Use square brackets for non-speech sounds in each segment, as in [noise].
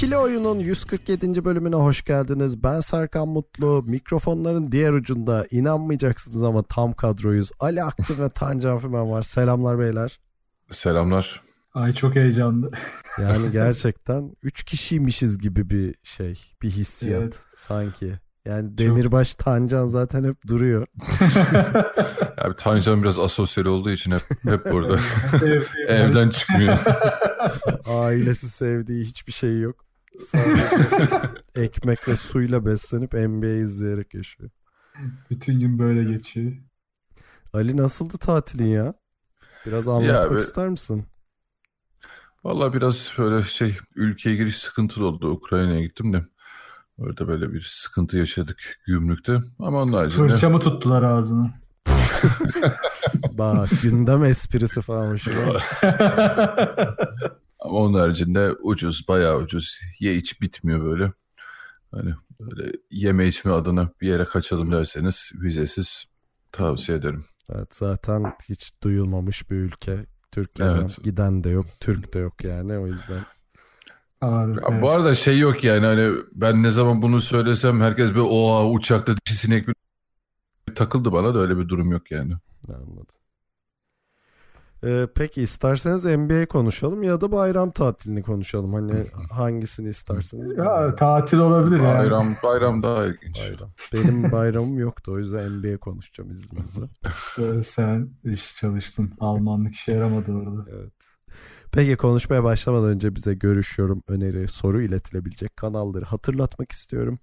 İkili Oyun'un 147. bölümüne hoş geldiniz. Ben Serkan Mutlu. Mikrofonların diğer ucunda inanmayacaksınız ama tam kadroyuz. Ali Aktif ve Tancan Fümen var. Selamlar beyler. Selamlar. Ay çok heyecanlı. Yani gerçekten 3 kişiymişiz gibi bir şey. Bir hissiyat Evet. sanki. Yani Demirbaş Tancan zaten hep duruyor. [laughs] Abi Tancan biraz asosyal olduğu için hep hep burada. Evet, evet. [laughs] Evden çıkmıyor. Ailesi sevdiği hiçbir şey yok. Sadece ekmek ve suyla beslenip NBA izleyerek yaşıyor. Bütün gün böyle geçiyor. Ali nasıldı tatilin ya? Biraz anlatmak be- ister misin? Valla biraz böyle şey ülkeye giriş sıkıntılı oldu. Ukrayna'ya gittim de. Orada böyle bir sıkıntı yaşadık gümrükte. Ama onun haricinde Fırça mı tuttular ağzını? [laughs] Bak gündem esprisi falan hoşuma. [laughs] ama onun haricinde ucuz bayağı ucuz. Ye iç bitmiyor böyle. Hani böyle yeme içme adına bir yere kaçalım derseniz vizesiz tavsiye ederim. Evet zaten hiç duyulmamış bir ülke. Türkiye'den Evet. giden de yok, Türk de yok yani o yüzden. Abi, evet. Bu arada şey yok yani hani ben ne zaman bunu söylesem herkes bir oha uçakta dişi sinek bir takıldı bana da öyle bir durum yok yani. Anladım. Ee, peki isterseniz NBA konuşalım ya da bayram tatilini konuşalım. Hani [laughs] hangisini isterseniz. Ya, tatil olabilir yani. Bayram bayram daha ilginç. Bayram. Benim bayramım yoktu o yüzden NBA konuşacağım izninizle. Ee, Sen iş çalıştın. Almanlık işe yaramadı orada. Evet. Peki konuşmaya başlamadan önce bize görüş, yorum, öneri, soru iletilebilecek kanalları hatırlatmak istiyorum.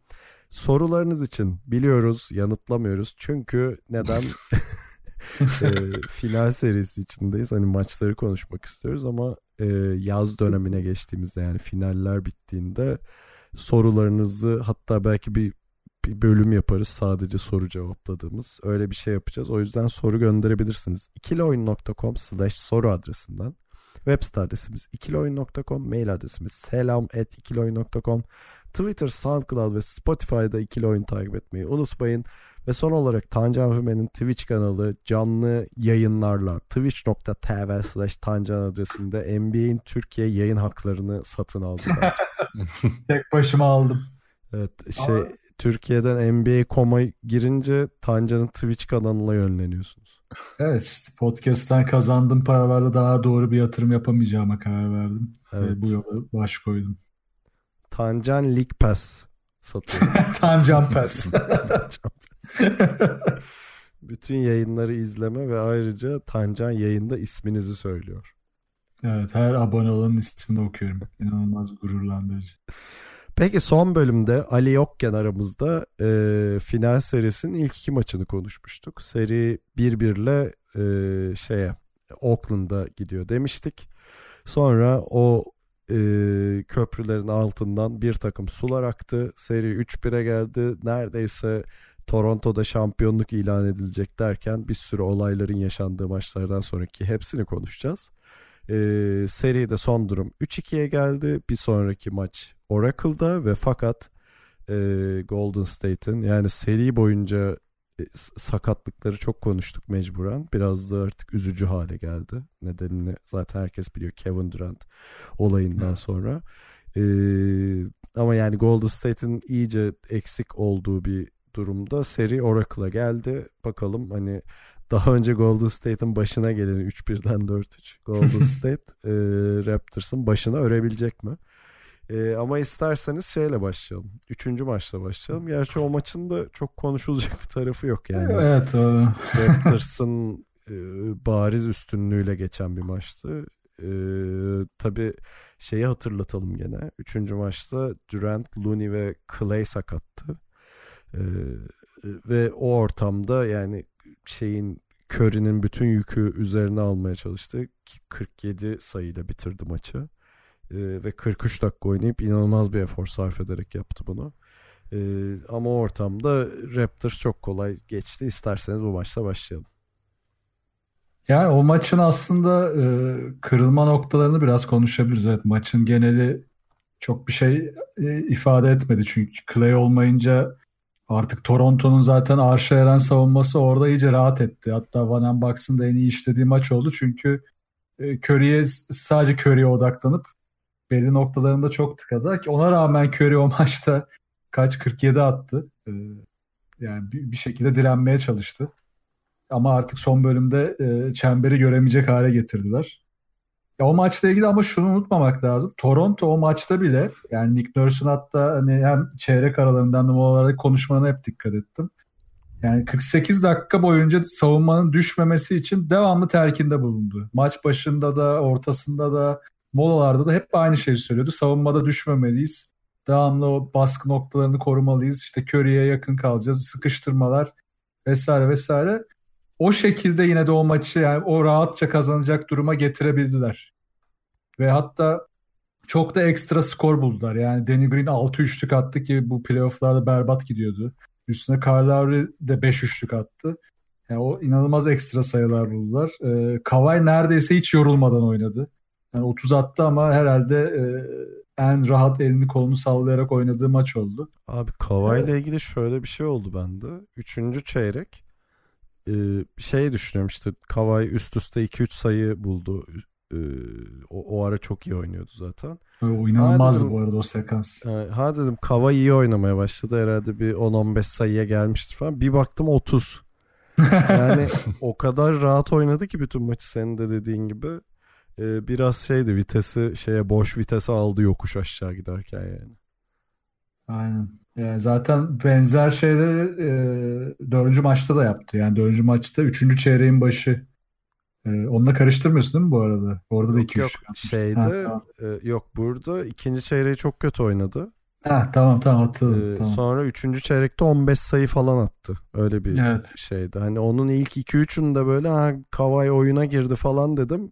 Sorularınız için biliyoruz, yanıtlamıyoruz. Çünkü neden? [laughs] [laughs] e, final serisi içindeyiz. Hani maçları konuşmak istiyoruz ama e, yaz dönemine geçtiğimizde yani finaller bittiğinde sorularınızı hatta belki bir bir bölüm yaparız sadece soru cevapladığımız. Öyle bir şey yapacağız. O yüzden soru gönderebilirsiniz. ikilioyun.com slash soru adresinden. Web site adresimiz ikilioyun.com, mail adresimiz selam at ikilioyun.com, Twitter, SoundCloud ve Spotify'da ikili oyun takip etmeyi unutmayın. Ve son olarak Tancan Hümen'in Twitch kanalı canlı yayınlarla twitch.tv slash Tancan adresinde NBA'in Türkiye yayın haklarını satın aldı. [laughs] Tek başıma aldım. Evet şey Ama- Türkiye'den NBA.com'a girince Tancan'ın Twitch kanalına yönleniyorsunuz. Evet podcast'ten kazandığım paralarla daha doğru bir yatırım yapamayacağıma karar verdim. Evet. Ve bu yola baş koydum. Tancan League Pass satıyor. [laughs] Tancan Pass. [laughs] Tancan Pass. [laughs] Bütün yayınları izleme ve ayrıca Tancan yayında isminizi söylüyor. evet her abone olanın ismini okuyorum. İnanılmaz gururlandırıcı. Peki son bölümde Ali yokken aramızda e, final serisinin ilk iki maçını konuşmuştuk. Seri 1-1 ile e, şeye Oakland'a gidiyor demiştik. Sonra o e, köprülerin altından bir takım sular aktı. Seri 3-1'e geldi. Neredeyse Toronto'da şampiyonluk ilan edilecek derken bir sürü olayların yaşandığı maçlardan sonraki hepsini konuşacağız. E, seride son durum 3-2'ye geldi. Bir sonraki maç Oracle'da ve fakat e, Golden State'in yani seri boyunca e, sakatlıkları çok konuştuk mecburen. Biraz da artık üzücü hale geldi. Nedenini zaten herkes biliyor Kevin Durant olayından sonra. E, ama yani Golden State'in iyice eksik olduğu bir durumda seri Oracle'a geldi. Bakalım hani daha önce Golden State'in başına geleni 3-1'den 4-3 Golden [laughs] State e, Raptors'ın başına örebilecek mi? E, ama isterseniz şeyle başlayalım. Üçüncü maçla başlayalım. Gerçi o maçın da çok konuşulacak bir tarafı yok yani. Evet o Raptors'ın e, bariz üstünlüğüyle geçen bir maçtı. E, tabii şeyi hatırlatalım gene. Üçüncü maçta Durant, Looney ve Clay sakattı. E, ve o ortamda yani şeyin Curry'nin bütün yükü üzerine almaya çalıştı. Ki 47 sayıyla bitirdi maçı. Ee, ve 43 dakika oynayıp inanılmaz bir efor sarf ederek yaptı bunu. Ee, ama o ortamda Raptors çok kolay geçti. İsterseniz bu maçla başlayalım. Yani o maçın aslında e, kırılma noktalarını biraz konuşabiliriz. Evet maçın geneli çok bir şey e, ifade etmedi. Çünkü Clay olmayınca artık Toronto'nun zaten arşa eren savunması orada iyice rahat etti. Hatta Van Bucks'ın da en iyi işlediği maç oldu. Çünkü e, Curry'e sadece Curry'e odaklanıp belli noktalarında çok tıkadı. Ona rağmen Curry o maçta kaç 47 attı. E, yani bir, bir şekilde direnmeye çalıştı. Ama artık son bölümde e, çemberi göremeyecek hale getirdiler. Ya o maçla ilgili ama şunu unutmamak lazım. Toronto o maçta bile yani Nick Nurse'un hatta hani hem çeyrek aralarından numaralarda konuşmalarına hep dikkat ettim. Yani 48 dakika boyunca savunmanın düşmemesi için devamlı terkinde bulundu. Maç başında da, ortasında da, molalarda da hep aynı şeyi söylüyordu. Savunmada düşmemeliyiz. Devamlı o baskı noktalarını korumalıyız. İşte Curry'e yakın kalacağız. Sıkıştırmalar vesaire vesaire o şekilde yine de o maçı yani o rahatça kazanacak duruma getirebildiler. Ve hatta çok da ekstra skor buldular. Yani Danny Green 6 üçlük attı ki bu playofflarda berbat gidiyordu. Üstüne Kyle Lowry de 5 üçlük attı. Yani o inanılmaz ekstra sayılar buldular. Ee, Kawhi neredeyse hiç yorulmadan oynadı. Yani 30 attı ama herhalde e, en rahat elini kolunu sallayarak oynadığı maç oldu. Abi Kawhi ile ilgili şöyle bir şey oldu bende. Üçüncü çeyrek e, şey düşünüyorum işte Kawhi üst üste 2-3 sayı buldu. E, o, o ara çok iyi oynuyordu zaten. O inanılmazdı ha dedim, bu arada o sekans. Ha dedim Kawhi iyi oynamaya başladı. Herhalde bir 10-15 sayıya gelmiştir falan. Bir baktım 30. yani [laughs] o kadar rahat oynadı ki bütün maçı senin de dediğin gibi. Ee, biraz şeydi vitesi şeye boş vitese aldı yokuş aşağı giderken yani. Aynen. Yani zaten benzer şeyleri e, dördüncü maçta da yaptı. Yani dördüncü maçta üçüncü çeyreğin başı. E, onunla karıştırmıyorsun değil mi bu arada? Orada da 2-3 yok, şeyde ha, tamam. e, yok burada ikinci çeyreği çok kötü oynadı. Ha, tamam tamam hatırladım. Ee, tamam. Sonra üçüncü çeyrekte 15 sayı falan attı. Öyle bir evet. şeydi. Hani onun ilk 2-3'ünde böyle ha Kavay oyuna girdi falan dedim.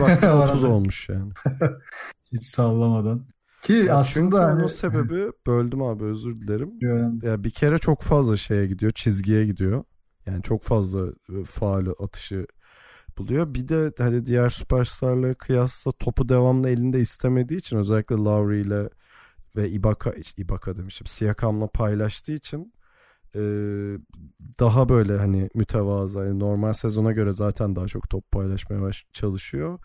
Baktım [laughs] 30 olmuş yani. [laughs] Hiç sallamadan. Ki ya aslında çünkü hani... onun sebebi böldüm abi özür dilerim. Ya bir kere çok fazla şeye gidiyor, çizgiye gidiyor. Yani çok fazla e, faal atışı buluyor. Bir de hani diğer süperstarlara kıyasla topu devamlı elinde istemediği için özellikle Lowry ile ve Ibaka Ibaka demişim Siakam'la paylaştığı için e, daha böyle hani mütevazı yani normal sezona göre zaten daha çok top paylaşmaya çalışıyor.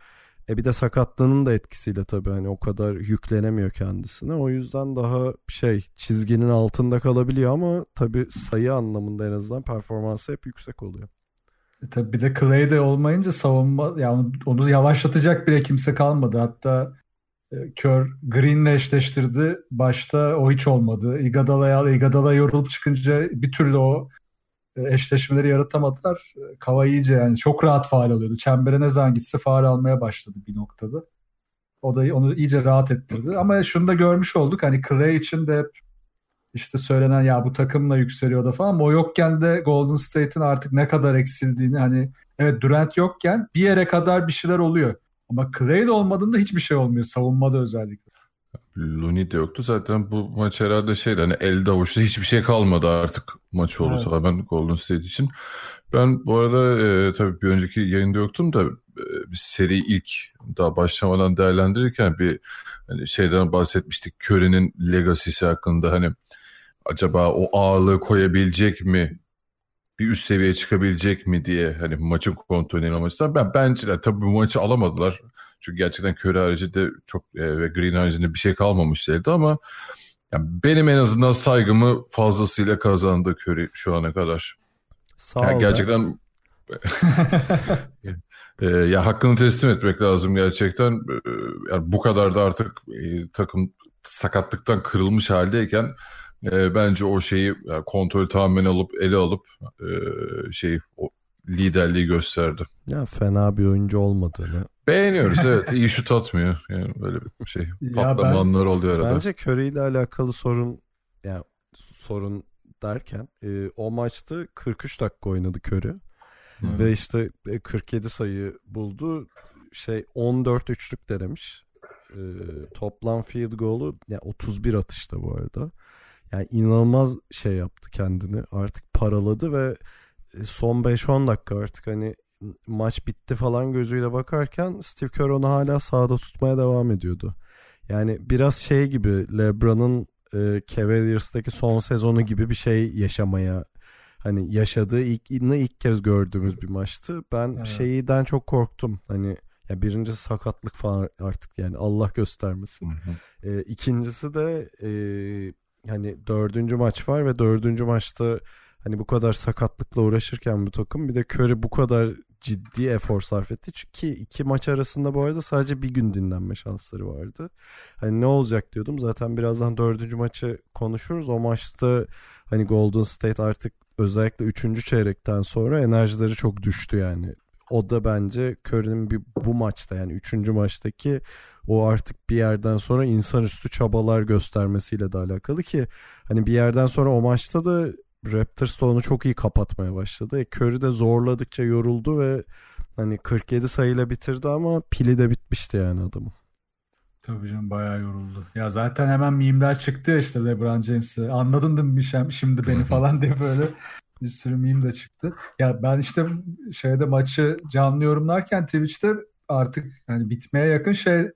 E bir de sakatlığının da etkisiyle tabii hani o kadar yüklenemiyor kendisine. O yüzden daha şey çizginin altında kalabiliyor ama tabii sayı anlamında en azından performansı hep yüksek oluyor. E tabii bir de Clay de olmayınca savunma yani onu yavaşlatacak bile kimse kalmadı. Hatta e, Kör Green'le eşleştirdi. Başta o hiç olmadı. Igadala'ya Igadala yorulup çıkınca bir türlü o eşleşmeleri yaratamadılar. E, Kava iyice yani çok rahat faal alıyordu. Çembere ne zaman gitse faal almaya başladı bir noktada. O da onu iyice rahat ettirdi. Ama şunu da görmüş olduk. Hani Clay için de hep işte söylenen ya bu takımla yükseliyor da falan. O yokken de Golden State'in artık ne kadar eksildiğini hani evet Durant yokken bir yere kadar bir şeyler oluyor. Ama Clay de olmadığında hiçbir şey olmuyor savunmada özellikle. Looney de yoktu. Zaten bu maç herhalde şeydi hani elde avuçta hiçbir şey kalmadı artık maç oldu evet. tamamen Golden State için. Ben bu arada e, tabii bir önceki yayında yoktum da e, bir seri ilk daha başlamadan değerlendirirken bir hani şeyden bahsetmiştik. Curry'nin legacy'si hakkında hani acaba o ağırlığı koyabilecek mi? Bir üst seviyeye çıkabilecek mi diye hani maçın kontrolünü amaçtan. Ben bence de tabii bu maçı alamadılar. Çünkü gerçekten Curry haricinde çok e, ve Green haricinde bir şey kalmamış elde ama yani benim en azından saygımı fazlasıyla kazandı Curry şu ana kadar. Sağ yani ol. Gerçekten [laughs] e, ya hakkını teslim etmek lazım gerçekten. E, yani bu kadar da artık e, takım sakatlıktan kırılmış haldeyken e, bence o şeyi yani kontrolü tamamen alıp ele alıp e, şey o liderliği gösterdi. Ya fena bir oyuncu olmadığını. Beğeniyoruz evet. iyi şut atmıyor. Yani böyle bir şey. Patlama anları oluyor arada. Bence Curry ile alakalı sorun yani sorun derken e, o maçta 43 dakika oynadı Curry. Hmm. Ve işte 47 e, sayı buldu. Şey 14 üçlük denemiş. e, toplam field goal'u yani 31 atışta bu arada. Yani inanılmaz şey yaptı kendini. Artık paraladı ve e, son 5-10 dakika artık hani maç bitti falan gözüyle bakarken Steve Kerr onu hala sahada tutmaya devam ediyordu. Yani biraz şey gibi LeBron'un e, Cavaliers'taki son sezonu gibi bir şey yaşamaya hani yaşadığı ilk ilk kez gördüğümüz bir maçtı. Ben evet. şeyden çok korktum. Hani ya birincisi sakatlık falan artık yani Allah göstermesin. Hı hı. E, ikincisi de e, hani dördüncü maç var ve dördüncü maçta hani bu kadar sakatlıkla uğraşırken bu takım bir de Curry bu kadar ciddi efor sarf etti. Çünkü iki maç arasında bu arada sadece bir gün dinlenme şansları vardı. Hani ne olacak diyordum. Zaten birazdan dördüncü maçı konuşuruz. O maçta hani Golden State artık özellikle üçüncü çeyrekten sonra enerjileri çok düştü yani. O da bence Curry'nin bir bu maçta yani üçüncü maçtaki o artık bir yerden sonra insanüstü çabalar göstermesiyle de alakalı ki hani bir yerden sonra o maçta da Raptors da onu çok iyi kapatmaya başladı. E, Curry de zorladıkça yoruldu ve hani 47 sayıyla bitirdi ama pili de bitmişti yani adamın. Tabii canım bayağı yoruldu. Ya zaten hemen mimler çıktı ya işte LeBron James'e. Anladın değil mi şimdi beni falan diye böyle bir sürü meme de çıktı. Ya ben işte şeyde maçı canlı yorumlarken Twitch'te artık hani bitmeye yakın şey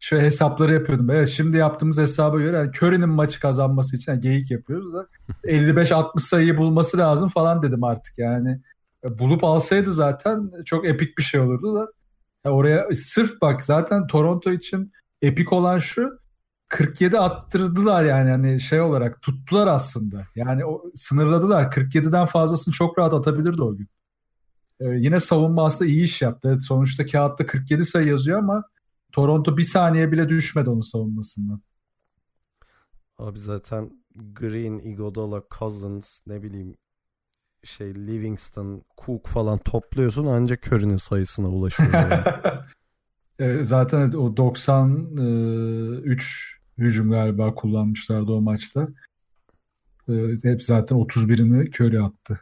şöyle hesapları yapıyordum. Evet şimdi yaptığımız hesaba göre yani Curry'nin maçı kazanması için yani geyik yapıyoruz da [laughs] 55-60 sayıyı bulması lazım falan dedim artık yani. Bulup alsaydı zaten çok epik bir şey olurdu da. Yani oraya sırf bak zaten Toronto için epik olan şu 47 attırdılar yani hani şey olarak tuttular aslında. Yani o sınırladılar. 47'den fazlasını çok rahat atabilirdi o gün. Ee, yine savunma aslında iyi iş yaptı. Evet, sonuçta kağıtta 47 sayı yazıyor ama Toronto bir saniye bile düşmedi onun savunmasından. Abi zaten Green, Iguodala, Cousins ne bileyim şey Livingston, Cook falan topluyorsun ancak Curry'nin sayısına ulaşıyor. [laughs] Yani. zaten o 93 hücum galiba kullanmışlardı o maçta. Hep zaten 31'ini Curry attı.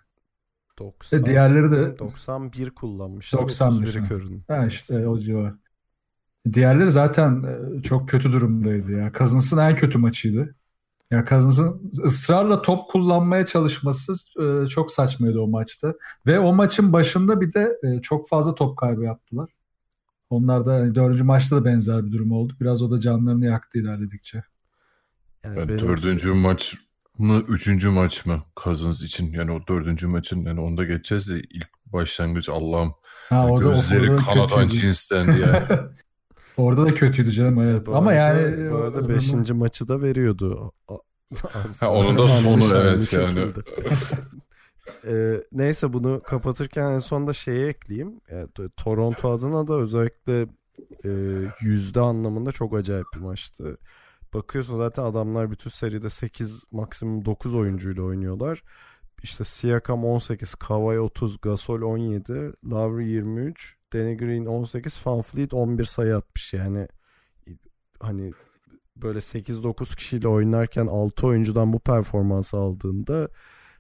90, e diğerleri de 91 kullanmış. 91 Curry'nin. Ha işte o civar. Diğerleri zaten e, çok kötü durumdaydı ya. Cousins'ın en kötü maçıydı. Ya Cousins'ın ısrarla top kullanmaya çalışması e, çok saçmaydı o maçta. Ve o maçın başında bir de e, çok fazla top kaybı yaptılar. Onlar da dördüncü maçta da benzer bir durum oldu. Biraz o da canlarını yaktı ilerledikçe. Yani ben benim... dördüncü maç mı üçüncü maç mı Cousins için yani o dördüncü maçın yani onda geçeceğiz de ilk başlangıç Allah'ım ha, yani gözleri kanadan cinsten diye. [laughs] Orada da kötüydü canım evet. Bu Ama arada, yani bu arada 5. maçı da veriyordu. [laughs] ha, onun da sonu evet yani. [laughs] ee, neyse bunu kapatırken en sonunda şeye ekleyeyim. Yani, Toronto adına da özellikle e, yüzde anlamında çok acayip bir maçtı. Bakıyorsun zaten adamlar bütün seride 8 maksimum 9 oyuncuyla oynuyorlar. İşte Siakam 18, Kawhi 30, Gasol 17, Lowry 23, Danny Green 18, Van Fleet 11 sayı atmış yani. Hani böyle 8-9 kişiyle oynarken 6 oyuncudan bu performansı aldığında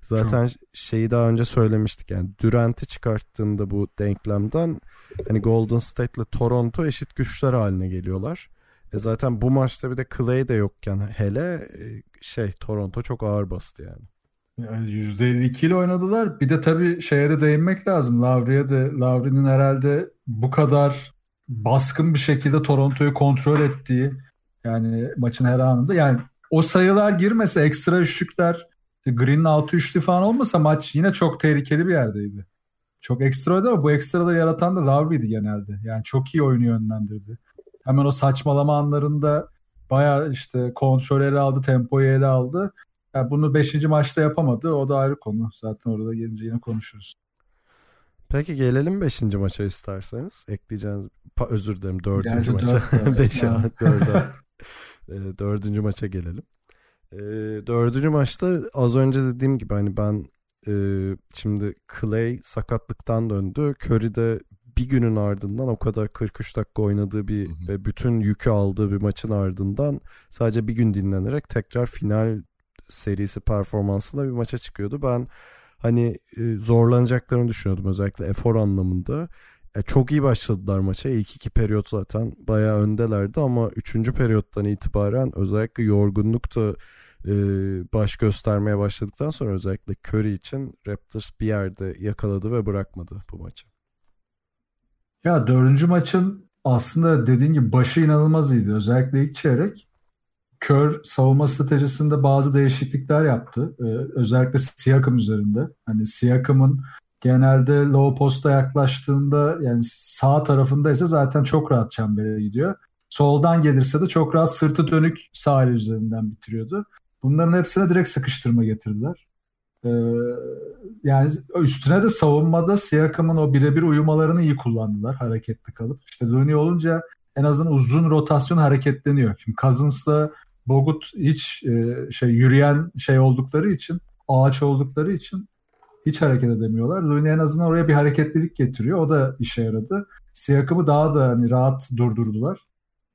zaten Çok. şeyi daha önce söylemiştik yani Durant'i çıkarttığında bu denklemden hani Golden State ile Toronto eşit güçler haline geliyorlar. E zaten bu maçta bir de Clay de yokken hele e, şey Toronto çok ağır bastı yani. Yani %52 ile oynadılar. Bir de tabii şeye de değinmek lazım. Lavri'ye de Lavri'nin herhalde bu kadar baskın bir şekilde Toronto'yu kontrol ettiği yani maçın her anında yani o sayılar girmese ekstra üçlükler Green'in altı üçlü falan olmasa maç yine çok tehlikeli bir yerdeydi. Çok ekstraydı ama bu ekstraları yaratan da Lavri'ydi genelde. Yani çok iyi oyunu yönlendirdi. Hemen o saçmalama anlarında baya işte kontrol ele aldı, tempoyu ele aldı. Yani bunu 5. maçta yapamadı. O da ayrı konu. Zaten orada gelince yine konuşuruz. Peki gelelim 5. maça isterseniz. Ekleyeceğiniz pa, özür dilerim 4. maça. 5'e [laughs] [laughs] 4'e. Dördüncü maça gelelim. E, dördüncü maçta az önce dediğim gibi hani ben e, şimdi Clay sakatlıktan döndü. Curry de bir günün ardından o kadar 43 dakika oynadığı bir ve bütün yükü aldığı bir maçın ardından sadece bir gün dinlenerek tekrar final serisi performansında bir maça çıkıyordu. Ben hani e, zorlanacaklarını düşünüyordum özellikle efor anlamında. e, çok iyi başladılar maça. İlk iki periyot zaten bayağı öndelerdi ama üçüncü periyottan itibaren özellikle yorgunluk da e, baş göstermeye başladıktan sonra özellikle Curry için Raptors bir yerde yakaladı ve bırakmadı bu maçı. Ya dördüncü maçın aslında dediğin gibi başı inanılmaz iyiydi. Özellikle ilk çeyrek. Kör savunma stratejisinde bazı değişiklikler yaptı. Ee, özellikle Siakam üzerinde. Hani Siakam'ın genelde low posta yaklaştığında yani sağ tarafındaysa zaten çok rahat çembere gidiyor. Soldan gelirse de çok rahat sırtı dönük sahil üzerinden bitiriyordu. Bunların hepsine direkt sıkıştırma getirdiler. Ee, yani üstüne de savunmada Siakam'ın o birebir uyumalarını iyi kullandılar hareketli kalıp. İşte Looney olunca en azından uzun rotasyon hareketleniyor. Şimdi Cousins'la Bogut hiç e, şey yürüyen şey oldukları için, ağaç oldukları için hiç hareket edemiyorlar. Looney en azından oraya bir hareketlilik getiriyor. O da işe yaradı. Siakam'ı daha da hani rahat durdurdular.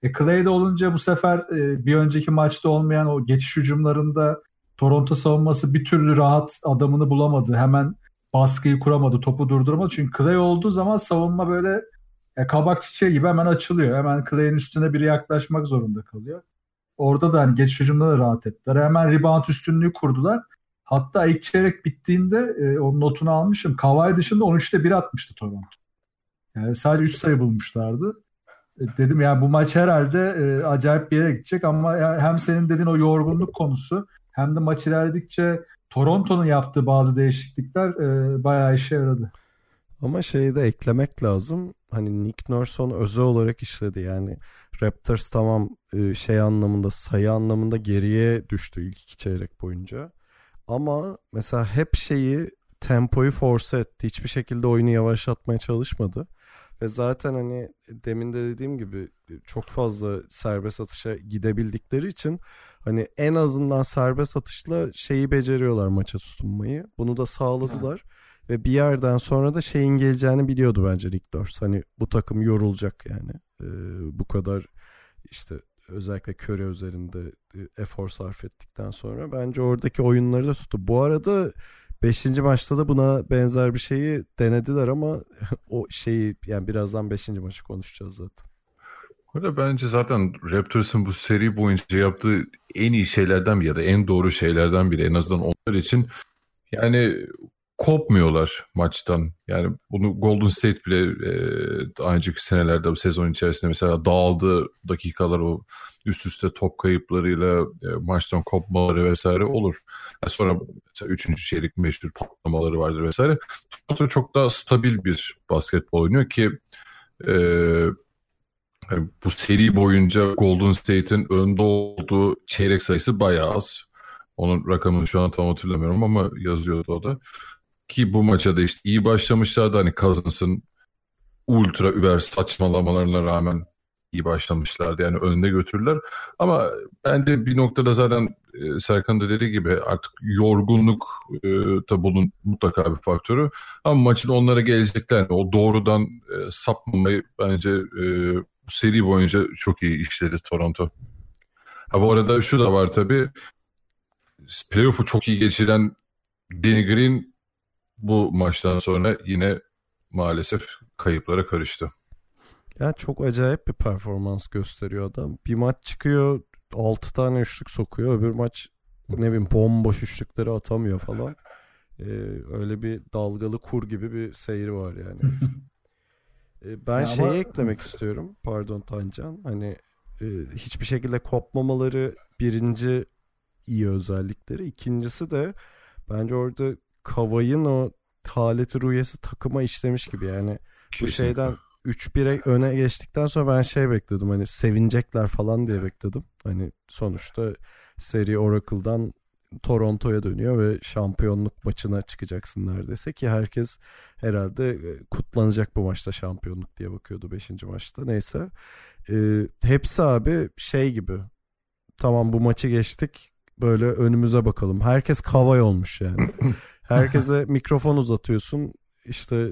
E Clay'de olunca bu sefer e, bir önceki maçta olmayan o geçiş hücumlarında Toronto savunması bir türlü rahat adamını bulamadı. Hemen baskıyı kuramadı, topu durduramadı. Çünkü Clay olduğu zaman savunma böyle ya kabak çiçeği gibi hemen açılıyor. Hemen Clay'in üstüne biri yaklaşmak zorunda kalıyor. Orada da hani geçiş hücumda da rahat ettiler. Hemen rebound üstünlüğü kurdular. Hatta ilk çeyrek bittiğinde e, onun notunu almışım. Kawhi dışında 13'te 1 atmıştı Toronto. Yani sadece 3 sayı bulmuşlardı. E, dedim ya bu maç herhalde e, acayip bir yere gidecek ama hem senin dediğin o yorgunluk konusu hem de maç ilerledikçe Toronto'nun yaptığı bazı değişiklikler e, bayağı işe yaradı. Ama şeyi de eklemek lazım. Hani Nick Nurse onu özel olarak işledi. Yani Raptors tamam e, şey anlamında sayı anlamında geriye düştü ilk iki çeyrek boyunca. Ama mesela hep şeyi tempoyu force etti. Hiçbir şekilde oyunu yavaşlatmaya çalışmadı. Ve zaten hani demin de dediğim gibi çok fazla serbest atışa gidebildikleri için hani en azından serbest atışla şeyi beceriyorlar maça tutunmayı. Bunu da sağladılar. Ve bir yerden sonra da şeyin geleceğini biliyordu bence Nick Nurse. Hani bu takım yorulacak yani. Ee, bu kadar işte özellikle köre üzerinde efor sarf ettikten sonra bence oradaki oyunları da tuttu. Bu arada Beşinci maçta da buna benzer bir şeyi denediler ama [laughs] o şeyi yani birazdan beşinci maçı konuşacağız zaten. Orada bence zaten Raptors'ın bu seri boyunca yaptığı en iyi şeylerden biri ya da en doğru şeylerden biri en azından onlar için yani kopmuyorlar maçtan. Yani bunu Golden State bile e, daha önceki senelerde bu sezon içerisinde mesela dağıldığı dakikalar o üst üste top kayıplarıyla e, maçtan kopmaları vesaire olur. Yani sonra mesela üçüncü çeyrek meşhur patlamaları vardır vesaire. Toronto çok daha stabil bir basketbol oynuyor ki e, yani bu seri boyunca Golden State'in önde olduğu çeyrek sayısı bayağı az. Onun rakamını şu an tam hatırlamıyorum ama yazıyordu o da. Ki bu maça da işte iyi başlamışlardı. Hani Cousins'ın ultra über saçmalamalarına rağmen iyi başlamışlardı. Yani önde götürdüler. Ama bence bir noktada zaten e, Serkan da dediği gibi artık yorgunluk e, da bunun mutlaka bir faktörü. Ama maçın onlara gelecekler. O doğrudan e, sapmamayı bence e, seri boyunca çok iyi işledi Toronto. Ha bu arada şu da var tabii. Playoff'u çok iyi geçiren Danny Green bu maçtan sonra yine maalesef kayıplara karıştı. Yani çok acayip bir performans gösteriyor adam. Bir maç çıkıyor 6 tane üçlük sokuyor. Öbür maç ne bileyim bomboş üçlükleri atamıyor falan. Ee, öyle bir dalgalı kur gibi bir seyri var yani. [laughs] ee, ben ya şeyi ama... eklemek istiyorum. Pardon Tancan. Hani e, hiçbir şekilde kopmamaları birinci iyi özellikleri. İkincisi de bence orada Kavay'ın o haleti rüyesi takıma işlemiş gibi yani. Kesinlikle. Bu şeyden 3-1'e öne geçtikten sonra ben şey bekledim hani sevinecekler falan diye bekledim. Hani sonuçta seri Oracle'dan Toronto'ya dönüyor ve şampiyonluk maçına çıkacaksın neredeyse ki herkes herhalde e, kutlanacak bu maçta şampiyonluk diye bakıyordu 5. maçta. Neyse. Ee, hepsi abi şey gibi. Tamam bu maçı geçtik. Böyle önümüze bakalım. Herkes kavay olmuş yani. [laughs] Herkese mikrofon uzatıyorsun. İşte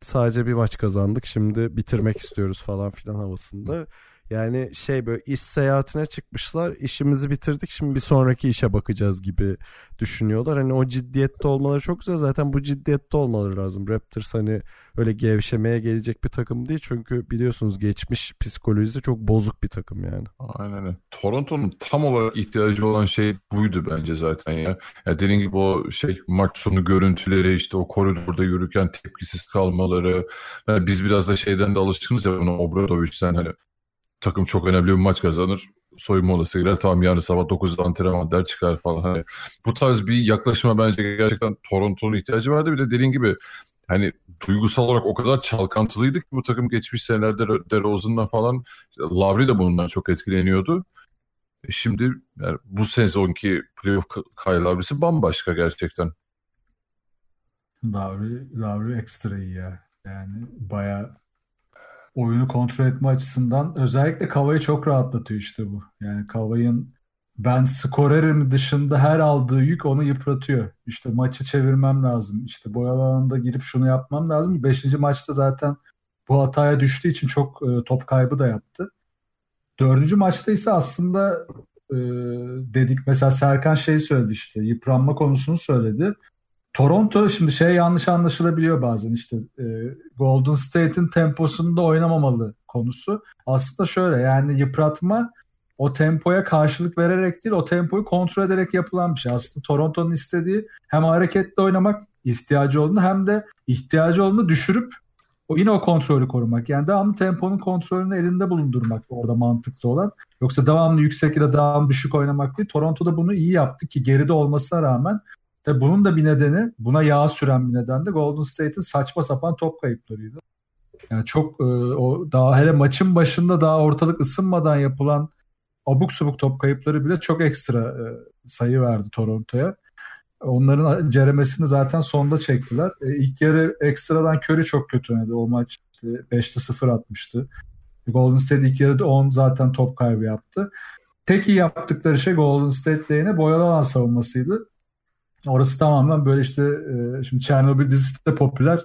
sadece bir maç kazandık şimdi bitirmek istiyoruz falan filan havasında. Yani şey böyle iş seyahatine çıkmışlar. işimizi bitirdik şimdi bir sonraki işe bakacağız gibi düşünüyorlar. Hani o ciddiyette olmaları çok güzel. Zaten bu ciddiyette olmaları lazım. Raptors hani öyle gevşemeye gelecek bir takım değil. Çünkü biliyorsunuz geçmiş psikolojisi çok bozuk bir takım yani. Aynen. Toronto'nun tam olarak ihtiyacı olan şey buydu bence zaten ya. Ya dediğin gibi o şey maç sonu görüntüleri işte o koridorda yürürken tepkisiz kalmaları. Yani biz biraz da şeyden de alışkınız ya buna Obradovic'den hani takım çok önemli bir maç kazanır. Soyunma odası girer. Tamam yarın sabah 9'da antrenman der çıkar falan. Hani bu tarz bir yaklaşıma bence gerçekten Toronto'nun ihtiyacı vardı. Bir de dediğin gibi hani duygusal olarak o kadar çalkantılıydı ki bu takım geçmiş senelerde DeRozan'dan falan Lavri de bundan çok etkileniyordu. E şimdi yani bu sezonki playoff Kyle bambaşka gerçekten. Lavri, Lavri ekstra iyi ya. Yani bayağı oyunu kontrol etme açısından özellikle Kavay'ı çok rahatlatıyor işte bu. Yani Kavay'ın ben skorerim dışında her aldığı yük onu yıpratıyor. İşte maçı çevirmem lazım. İşte boyalı alanda girip şunu yapmam lazım. Beşinci maçta zaten bu hataya düştüğü için çok e, top kaybı da yaptı. Dördüncü maçta ise aslında e, dedik mesela Serkan şey söyledi işte yıpranma konusunu söyledi. Toronto şimdi şey yanlış anlaşılabiliyor bazen işte e, Golden State'in temposunda oynamamalı konusu. Aslında şöyle yani yıpratma o tempoya karşılık vererek değil o tempoyu kontrol ederek yapılan bir şey. Aslında Toronto'nun istediği hem hareketli oynamak ihtiyacı olduğunu hem de ihtiyacı olduğunu düşürüp o yine o kontrolü korumak. Yani devamlı temponun kontrolünü elinde bulundurmak orada mantıklı olan. Yoksa devamlı yüksek ya da devamlı düşük oynamak değil. Toronto'da bunu iyi yaptı ki geride olmasına rağmen Tabii bunun da bir nedeni, buna yağ süren bir neden de Golden State'in saçma sapan top kayıplarıydı. Yani çok e, o daha hele maçın başında daha ortalık ısınmadan yapılan abuk subuk top kayıpları bile çok ekstra e, sayı verdi Toronto'ya. Onların ceremesini zaten sonda çektiler. E, ilk yarı ekstradan Curry çok kötü oynadı. O maç işte 5'te 0 atmıştı. Golden State ilk yarıda 10 zaten top kaybı yaptı. Tek iyi yaptıkları şey Golden State lehine boyalı alan savunmasıydı. Orası tamamen böyle işte e, şimdi Çernobil dizisi de popüler.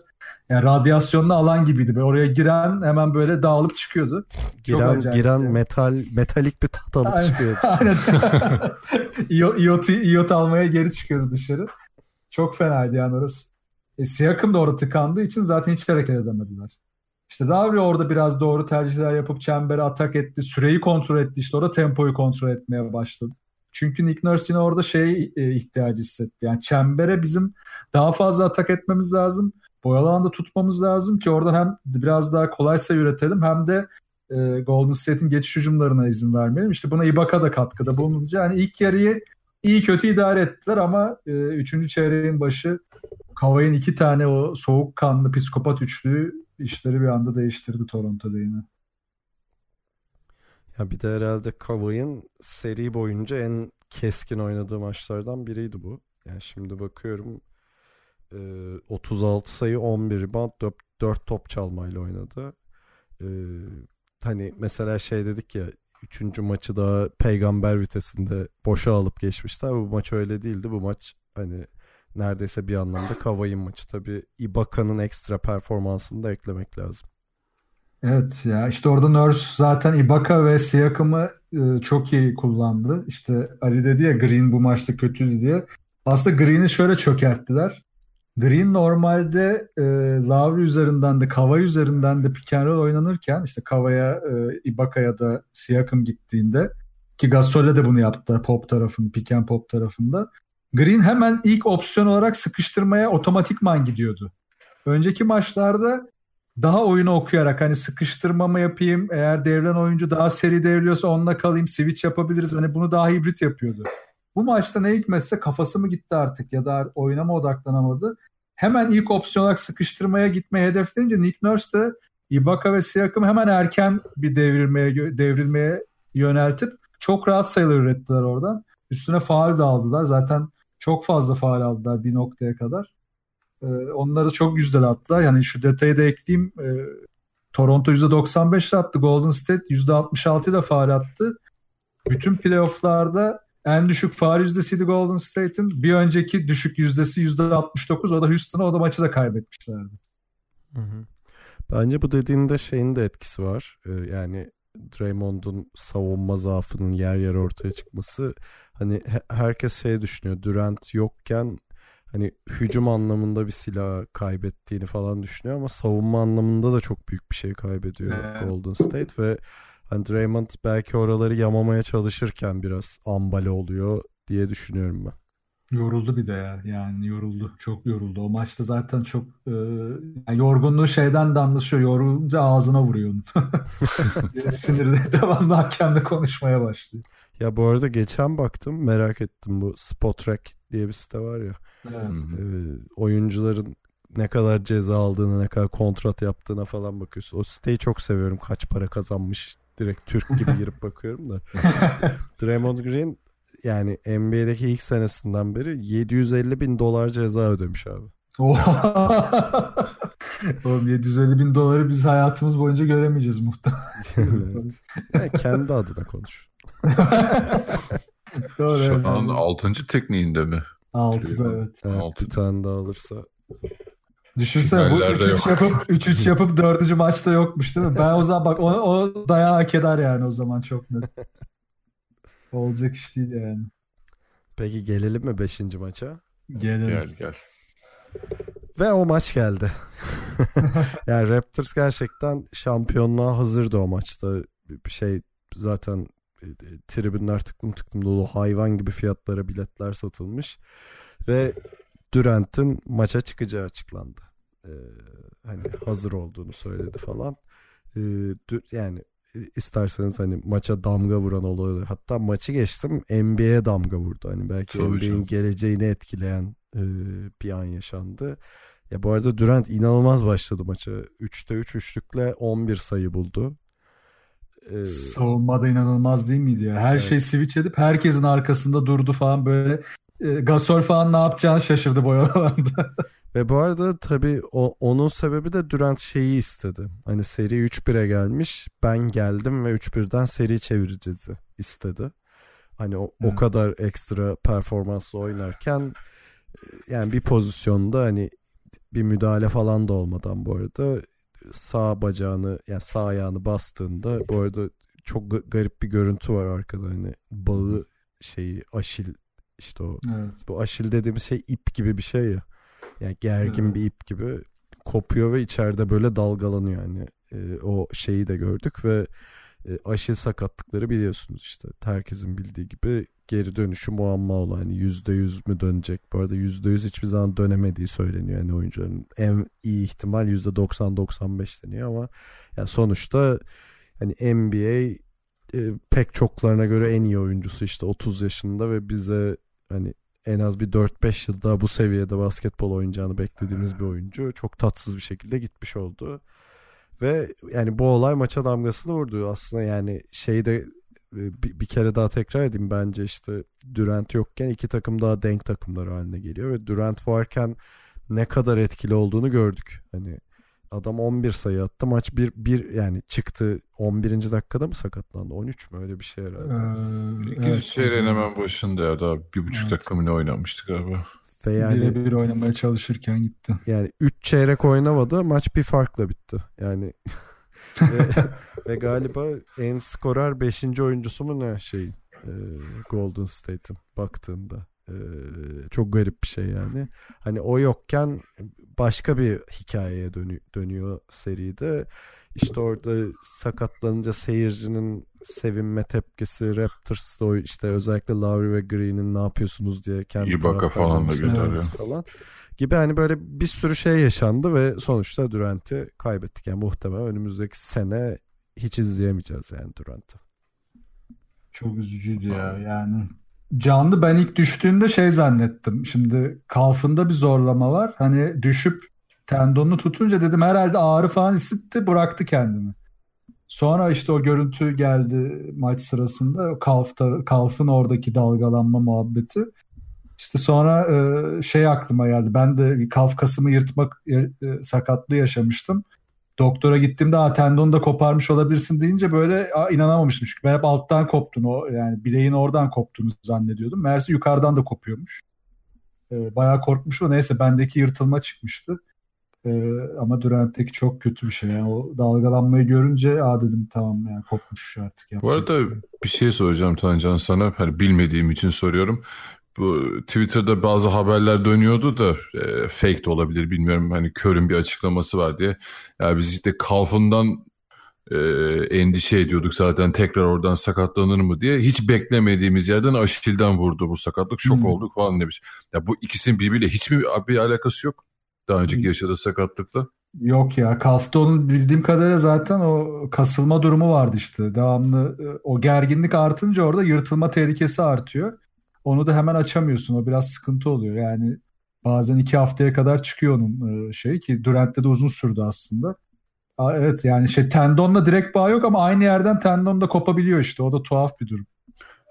Yani radyasyonlu alan gibiydi. Böyle oraya giren hemen böyle dağılıp çıkıyordu. Giren giren metal metalik bir tat alıp Aynen. çıkıyordu. [laughs] Aynen. [laughs] iot, iot almaya geri çıkıyordu dışarı. Çok fenaydı yani orası. E, Siakam da orada tıkandığı için zaten hiç hareket edemediler. İşte Davri orada biraz doğru tercihler yapıp çembere atak etti. Süreyi kontrol etti. İşte orada tempoyu kontrol etmeye başladı. Çünkü Nick Nurse yine orada şey e, ihtiyacı hissetti. Yani çembere bizim daha fazla atak etmemiz lazım. Boyalı alanda tutmamız lazım ki oradan hem biraz daha kolaysa üretelim hem de e, Golden State'in geçiş hücumlarına izin vermeyelim. İşte buna Ibaka da katkıda bulununca yani ilk yarıyı iyi kötü idare ettiler ama e, üçüncü çeyreğin başı Kavay'ın iki tane o soğukkanlı psikopat üçlüğü işleri bir anda değiştirdi Toronto'da yine. Ya bir de herhalde Kavay'ın seri boyunca en keskin oynadığı maçlardan biriydi bu. Yani şimdi bakıyorum 36 sayı 11 rebound 4 top çalmayla oynadı. Hani mesela şey dedik ya üçüncü maçı da peygamber vitesinde boşa alıp geçmişler. Bu maç öyle değildi. Bu maç hani neredeyse bir anlamda Kavay'ın maçı. Tabi Ibaka'nın ekstra performansını da eklemek lazım. Evet ya işte orada Nurse zaten Ibaka ve Siakam'ı e, çok iyi kullandı. İşte Ali dedi ya Green bu maçta kötüydü diye. Aslında Green'i şöyle çökerttiler. Green normalde e, Lavri üzerinden de Kava üzerinden de pick oynanırken işte Kava'ya e, Ibaka'ya da Siakam gittiğinde ki Gasol'e de bunu yaptılar pop tarafında, pick pop tarafında. Green hemen ilk opsiyon olarak sıkıştırmaya otomatikman gidiyordu. Önceki maçlarda daha oyunu okuyarak hani sıkıştırma mı yapayım eğer devren oyuncu daha seri devriliyorsa onunla kalayım switch yapabiliriz hani bunu daha hibrit yapıyordu. Bu maçta ne hikmetse kafası mı gitti artık ya da oyuna mı odaklanamadı. Hemen ilk opsiyon olarak sıkıştırmaya gitmeyi hedefleyince Nick Nurse de Ibaka ve Siakam hemen erken bir devrilmeye devrilmeye yöneltip çok rahat sayılar ürettiler oradan. Üstüne faal de aldılar. Zaten çok fazla faal aldılar bir noktaya kadar. E, onları çok güzel attılar. Yani şu detayı da ekleyeyim. E, Toronto %95 attı. Golden State %66 ile faal attı. Bütün playofflarda en düşük faal yüzdesiydi Golden State'in. Bir önceki düşük yüzdesi %69. O da Houston'a o da maçı da kaybetmişlerdi. Hı hı. Bence bu dediğinde şeyin de etkisi var. Ee, yani Draymond'un savunma zaafının yer yer ortaya çıkması hani herkes şey düşünüyor Durant yokken hani hücum anlamında bir silah kaybettiğini falan düşünüyor ama savunma anlamında da çok büyük bir şey kaybediyor evet. Golden State ve hani Draymond belki oraları yamamaya çalışırken biraz ambale oluyor diye düşünüyorum ben. Yoruldu bir de ya. Yani yoruldu. Çok yoruldu. O maçta zaten çok e, yani yorgunluğu şeyden de anlaşıyor. Yorulunca ağzına vuruyor. [laughs] [laughs] Sinirli devamlı hakemle konuşmaya başlıyor. Ya bu arada geçen baktım merak ettim bu Spotrack diye bir site var ya. Evet. E, oyuncuların ne kadar ceza aldığını, ne kadar kontrat yaptığına falan bakıyorsun. O siteyi çok seviyorum. Kaç para kazanmış direkt Türk gibi girip [laughs] bakıyorum da. Draymond Green yani NBA'deki ilk senesinden beri 750 bin dolar ceza ödemiş abi. [laughs] [laughs] Oğlum 750 bin doları biz hayatımız boyunca göremeyeceğiz muhtemelen. [laughs] evet. yani kendi adına konuş. [laughs] Doğru, Şu evet. an 6. tekniğinde mi? 6'da evet. evet Altı. Bir tane daha alırsa. Düşünsene bu 3-3 yapıp 3-3 yapıp 4. maçta yokmuş değil mi? Ben o zaman bak o, o dayağı hak eder yani o zaman çok net. Olacak iş değil yani. Peki gelelim mi 5. maça? Gelelim. Gel gel. Ve o maç geldi. [laughs] yani Raptors gerçekten şampiyonluğa hazırdı o maçta. Bir şey zaten e, e, tribünler tıklım tıklım dolu hayvan gibi fiyatlara biletler satılmış. Ve Durant'ın maça çıkacağı açıklandı. Ee, hani hazır olduğunu söyledi falan. Ee, yani isterseniz hani maça damga vuran olabilir. Hatta maçı geçtim NBA'ye damga vurdu. Hani belki NBA'in geleceğini etkileyen e, bir an yaşandı. Ya bu arada Durant inanılmaz başladı maça. 3'te 3 üçlükle 11 sayı buldu. Ee, Savunmada inanılmaz değil miydi ya? Her evet. şey switch edip herkesin arkasında durdu falan böyle. E, Gasol falan ne yapacağını şaşırdı boyalarında. [laughs] Ve bu arada tabii o, onun sebebi de Durant şeyi istedi. Hani seri 3-1'e gelmiş. Ben geldim ve 3-1'den seri çevireceğiz istedi. Hani o, o kadar ekstra performansla oynarken e, yani bir pozisyonda hani bir müdahale falan da olmadan bu arada sağ bacağını yani sağ ayağını bastığında bu arada çok garip bir görüntü var arkada hani bağı şeyi aşil işte o evet. bu aşil dediğimiz şey ip gibi bir şey ya. Yani gergin hmm. bir ip gibi kopuyor ve içeride böyle dalgalanıyor yani. E, o şeyi de gördük ve e, aşil sakatlıkları biliyorsunuz işte herkesin bildiği gibi geri dönüşü muamma olan hani yüzde yüz mü dönecek bu arada yüzde yüz hiçbir zaman dönemediği söyleniyor yani oyuncuların en iyi ihtimal yüzde doksan doksan beş deniyor ama yani sonuçta hani NBA e, pek çoklarına göre en iyi oyuncusu işte 30 yaşında ve bize hani en az bir 4-5 yıl daha bu seviyede basketbol oynayacağını beklediğimiz bir oyuncu çok tatsız bir şekilde gitmiş oldu. Ve yani bu olay maça damgasını vurdu. Aslında yani şeyi de e, bir, kere daha tekrar edeyim bence işte Durant yokken iki takım daha denk takımlar haline geliyor ve Durant varken ne kadar etkili olduğunu gördük. Hani Adam 11 sayı attı. Maç bir, bir yani çıktı 11. dakikada mı sakatlandı? 13 mü öyle bir şey herhalde. Ee, İkinci evet, çeyreğin hemen başında ya daha bir buçuk evet. dakika mı ne oynamıştı galiba. Ve yani, Birebir oynamaya çalışırken gitti. Yani 3 çeyrek oynamadı. Maç bir farkla bitti. Yani [laughs] ve, ve galiba en skorer 5. oyuncusu mu ne şey e, Golden State'in baktığında. Ee, çok garip bir şey yani. Hani o yokken başka bir hikayeye dönü dönüyor seride. İşte orada sakatlanınca seyircinin sevinme tepkisi Raptors'ta o işte özellikle Lowry ve Green'in ne yapıyorsunuz diye kendi Ibaka falan da gönderiyor. Falan gibi hani böyle bir sürü şey yaşandı ve sonuçta Durant'i kaybettik. Yani muhtemelen önümüzdeki sene hiç izleyemeyeceğiz yani Durant'ı. Çok üzücüydü ya yani canlı ben ilk düştüğümde şey zannettim. Şimdi kalfında bir zorlama var. Hani düşüp tendonunu tutunca dedim herhalde ağrı falan hissetti bıraktı kendini. Sonra işte o görüntü geldi maç sırasında kalfta, kalfın oradaki dalgalanma muhabbeti. İşte sonra e, şey aklıma geldi. Ben de kalf kasımı yırtmak e, e sakatlığı yaşamıştım doktora gittiğimde ha tendonu da koparmış olabilirsin deyince böyle a, inanamamıştım. Çünkü ben hep alttan koptun o yani bileğin oradan koptuğunu zannediyordum. Meğerse yukarıdan da kopuyormuş. Ee, bayağı korkmuşum. Neyse bendeki yırtılma çıkmıştı. Ee, ama Durant'teki çok kötü bir şey. Yani o dalgalanmayı görünce aa dedim tamam yani kopmuş artık. Bu arada şey. bir şey soracağım Tancan sana. Hani bilmediğim için soruyorum. Bu Twitter'da bazı haberler dönüyordu da e, fake de olabilir bilmiyorum. Hani Kör'ün bir açıklaması var diye. Ya biz işte kalfından e, endişe ediyorduk zaten tekrar oradan sakatlanır mı diye. Hiç beklemediğimiz yerden Aşil'den vurdu bu sakatlık. Şok Hmm. olduk falan demiş. Ya bu ikisinin birbiriyle hiçbir bir alakası yok. Daha önceki Hmm. yaşadığı sakatlıkla. Yok ya Kalf'ta onun bildiğim kadarıyla zaten o kasılma durumu vardı işte. Devamlı e, o gerginlik artınca orada yırtılma tehlikesi artıyor. Onu da hemen açamıyorsun. O biraz sıkıntı oluyor. Yani bazen iki haftaya kadar çıkıyor onun e, şeyi ki Durant'te de uzun sürdü aslında. Aa, evet yani şey tendonla direkt bağ yok ama aynı yerden tendon da kopabiliyor işte. O da tuhaf bir durum.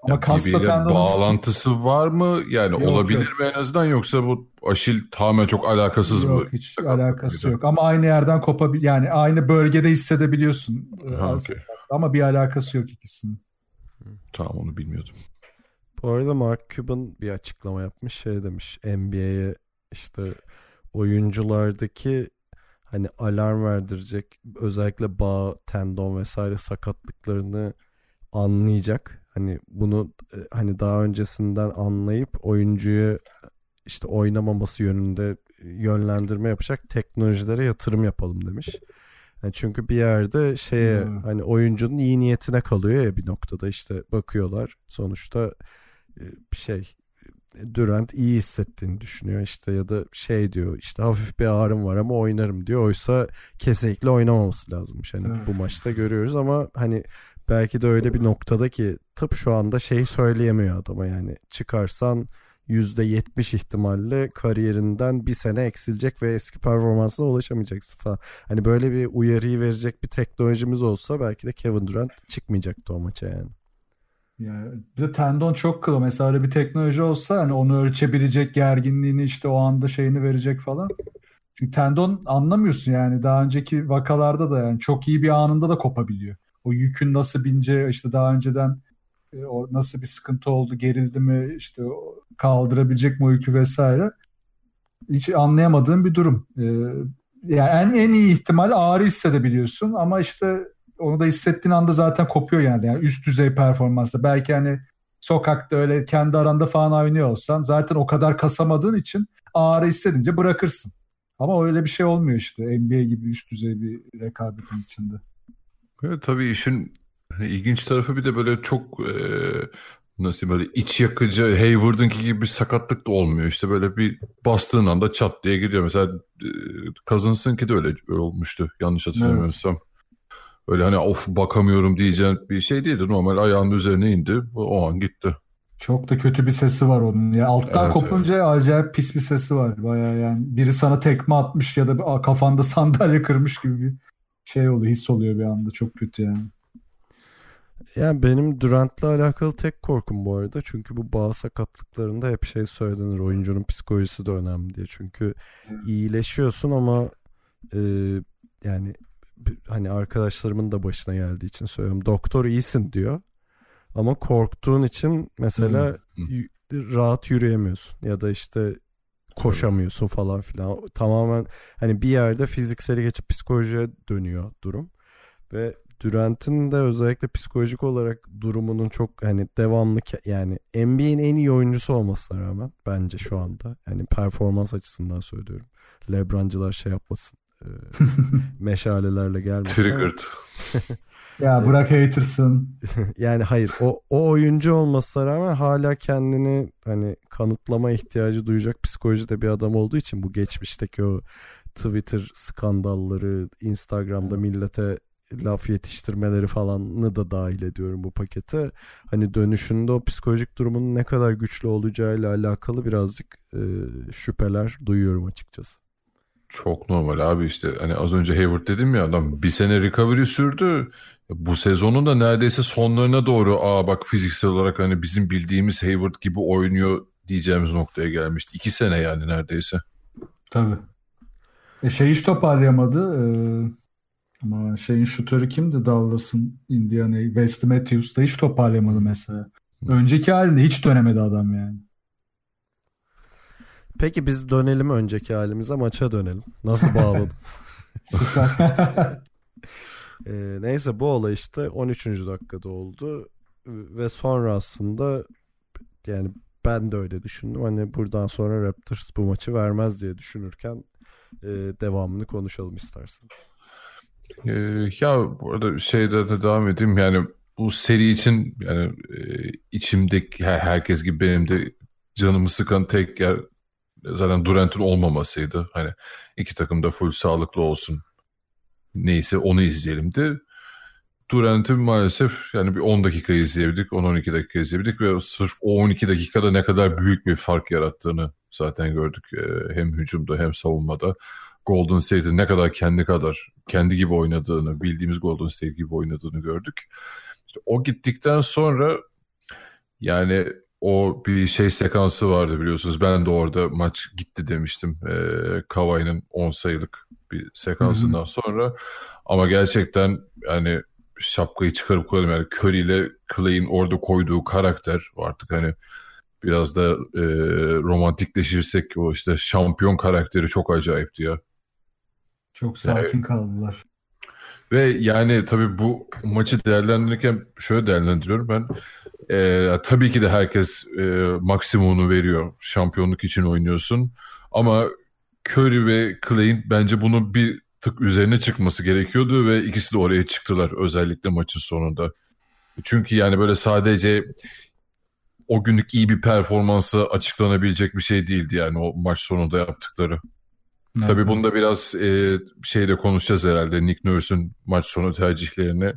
Ama Ya kasla tendonun bağlantısı var mı? Yani Yok, olabilir yok. mi en azından yoksa bu Aşil tamamen çok alakasız mı? Yok hiç sakatlık alakası yok. Ama aynı yerden kopabil yani aynı bölgede hissedebiliyorsun. e, Ha, okey. Ama bir alakası yok ikisinin. Tamam onu bilmiyordum. Bu arada Mark Cuban bir açıklama yapmış şey demiş NBA'ye işte oyunculardaki hani alarm verdirecek özellikle bağ, tendon vesaire sakatlıklarını anlayacak. Hani bunu e, hani daha öncesinden anlayıp oyuncuyu işte oynamaması yönünde yönlendirme yapacak teknolojilere yatırım yapalım demiş. Yani çünkü bir yerde şeye Hmm. hani oyuncunun iyi niyetine kalıyor ya bir noktada işte bakıyorlar sonuçta şey Durant iyi hissettiğini düşünüyor işte ya da şey diyor işte hafif bir ağrım var ama oynarım diyor. Oysa kesinlikle oynamaması lazımmış. Hani Evet. bu maçta görüyoruz ama hani belki de öyle bir noktada ki tıp şu anda şey söyleyemiyor adama yani çıkarsan %70 ihtimalle kariyerinden bir sene eksilecek ve eski performansına ulaşamayacaksın falan. Hani böyle bir uyarıyı verecek bir teknolojimiz olsa belki de Kevin Durant çıkmayacaktı o maça yani. Yani bir de tendon çok kılı. Mesela bir teknoloji olsa hani onu ölçebilecek gerginliğini işte o anda şeyini verecek falan. Çünkü tendon anlamıyorsun yani daha önceki vakalarda da yani çok iyi bir anında da kopabiliyor. O yükün nasıl bince işte daha önceden e, nasıl bir sıkıntı oldu gerildi mi işte kaldırabilecek mi o yükü vesaire. Hiç anlayamadığım bir durum. Ee, yani en, en iyi ihtimal ağrı hissedebiliyorsun ama işte onu da hissettiğin anda zaten kopuyor yani. yani üst düzey performansla. Belki hani sokakta öyle kendi aranda falan oynuyor olsan zaten o kadar kasamadığın için ağrı hissedince bırakırsın. Ama öyle bir şey olmuyor işte NBA gibi üst düzey bir rekabetin içinde. Evet, tabii işin ilginç tarafı bir de böyle çok e, nasıl böyle iç yakıcı Hayward'ınki gibi bir sakatlık da olmuyor. İşte böyle bir bastığın anda çat diye gidiyor. Mesela e, Cousins'ınki de öyle olmuştu yanlış hatırlamıyorsam. Öyle hani of bakamıyorum diyeceğin bir şey değildi. Normal ayağının üzerine indi. O an gitti. Çok da kötü bir sesi var onun. Ya alttan Evet, kopunca acayip pis bir sesi var. Bayağı yani biri sana tekme atmış ya da kafanda [laughs] sandalye kırmış gibi bir şey oluyor. His oluyor bir anda. Çok kötü yani. Yani benim Durant'la alakalı tek korkum bu arada. Çünkü bu bağ sakatlıklarında hep şey söylenir. Oyuncunun psikolojisi de önemli diye. Çünkü iyileşiyorsun ama e, yani hani arkadaşlarımın da başına geldiği için söylüyorum. Doktor iyisin diyor. Ama korktuğun için mesela rahat yürüyemiyorsun. Ya da işte koşamıyorsun falan filan. Tamamen hani bir yerde fizikseli geçip psikolojiye dönüyor durum. Ve Durant'in de özellikle psikolojik olarak durumunun çok hani devamlı yani NBA'in en iyi oyuncusu olmasına rağmen bence şu anda yani performans açısından söylüyorum. LeBron'cılar şey yapmasın. E, [laughs] meşalelerle ama- Triggered. [laughs] Ya bırak hatersın. [laughs] yani hayır o, o oyuncu olmasına rağmen hala kendini hani kanıtlama ihtiyacı duyacak psikolojide bir adam olduğu için bu geçmişteki o Twitter skandalları, Instagram'da millete laf yetiştirmeleri falanını da dahil ediyorum bu pakete. Hani dönüşünde o psikolojik durumun ne kadar güçlü olacağıyla alakalı birazcık e, şüpheler duyuyorum açıkçası. Çok normal abi işte hani az önce Hayward dedim ya adam bir sene recovery sürdü. Bu sezonun da neredeyse sonlarına doğru aa bak fiziksel olarak hani bizim bildiğimiz Hayward gibi oynuyor diyeceğimiz noktaya gelmişti. İki sene yani neredeyse. Tabii. E şey hiç toparlayamadı. Ee, ama şeyin şutörü kimdi Dallas'ın Indiana Wesley Matthews da hiç toparlayamadı mesela. Önceki halinde hiç dönemedi adam yani. Peki biz dönelim önceki halimize maça dönelim. Nasıl bağladım? [laughs] Süper. [laughs] Ee, neyse bu olay işte 13. dakikada oldu ve sonra aslında yani ben de öyle düşündüm. Hani buradan sonra Raptors bu maçı vermez diye düşünürken e, devamını konuşalım isterseniz. Ee, ya bu arada şeyde de devam edeyim yani bu seri için yani e, içimdeki her- herkes gibi benim de canımı sıkan tek yer zaten Durant'ın olmamasıydı. Hani iki takım da full sağlıklı olsun. Neyse onu izleyelimdi. Durant'ı maalesef yani bir 10 dakika izleyebildik, 10-12 dakika izleyebildik ve sırf o 12 dakikada ne kadar büyük bir fark yarattığını zaten gördük. Ee, hem hücumda hem savunmada. Golden State'in ne kadar kendi kadar kendi gibi oynadığını, bildiğimiz Golden State gibi oynadığını gördük. İşte o gittikten sonra yani o bir şey sekansı vardı biliyorsunuz. Ben de orada maç gitti demiştim. Ee, Kawhi'nin 10 sayılık bir sekansından sonra. Ama gerçekten yani şapkayı çıkarıp koyalım. Yani Curry ile Clay'in orada koyduğu karakter artık hani biraz da e, romantikleşirsek o işte şampiyon karakteri çok acayipti ya. Çok sakin kaldılar. Ve yani tabii bu maçı değerlendirirken şöyle değerlendiriyorum ben. Ee, tabii ki de herkes e, maksimumunu veriyor. Şampiyonluk için oynuyorsun. Ama Curry ve Clay'in bence bunun bir tık üzerine çıkması gerekiyordu ve ikisi de oraya çıktılar özellikle maçın sonunda. Çünkü yani böyle sadece o günlük iyi bir performansı açıklanabilecek bir şey değildi yani o maç sonunda yaptıkları. Tabii bunda biraz e, şeyde konuşacağız herhalde Nick Nurse'un maç sonu tercihlerini.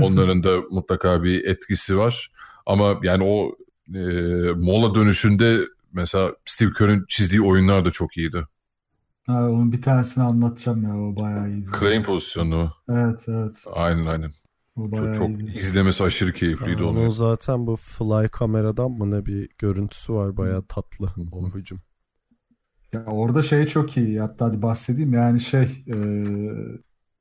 Onların da mutlaka bir etkisi var. Ama yani o e, mola dönüşünde mesela Steve Kerr'ün çizdiği oyunlar da çok iyiydi. Ha, onun bir tanesini anlatacağım ya o bayağı iyiydi. Clay'in pozisyonu. Evet evet. Aynen aynen. O Çok, çok iyiydi. izlemesi aşırı keyifliydi Onun onu. zaten bu fly kameradan mı ne bir görüntüsü var bayağı tatlı o hücum. Ya orada şey çok iyi. Hatta hadi bahsedeyim. Yani şey e,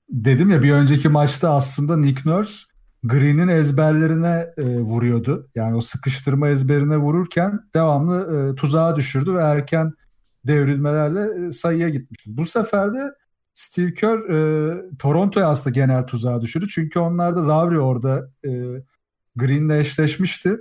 dedim ya bir önceki maçta aslında Nick Nurse Green'in ezberlerine e, vuruyordu. Yani o sıkıştırma ezberine vururken devamlı e, tuzağa düşürdü ve erken devrilmelerle e, sayıya gitmişti. Bu sefer de Steve Kerr e, Toronto'ya aslında genel tuzağa düşürdü. Çünkü onlar da Lowry orada e, Green'le eşleşmişti.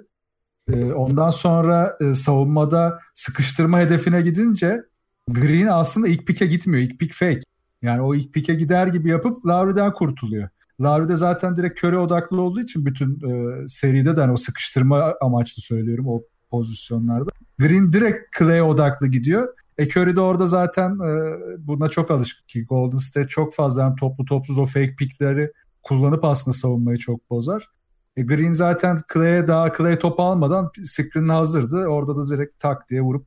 E, ondan sonra e, savunmada sıkıştırma hedefine gidince Green aslında ilk pike gitmiyor. İlk pik fake. Yani o ilk pike gider gibi yapıp Lowry'den kurtuluyor. Lowry de zaten direkt köre odaklı olduğu için bütün e, seride de hani o sıkıştırma amaçlı söylüyorum o pozisyonlarda. Green direkt Clay'e odaklı gidiyor. E Curry de orada zaten e, buna çok alışık ki Golden State çok fazla yani toplu topsuz o fake pickleri kullanıp aslında savunmayı çok bozar. E Green zaten Clay'e daha Clay topu almadan screen hazırdı. Orada da direkt tak diye vurup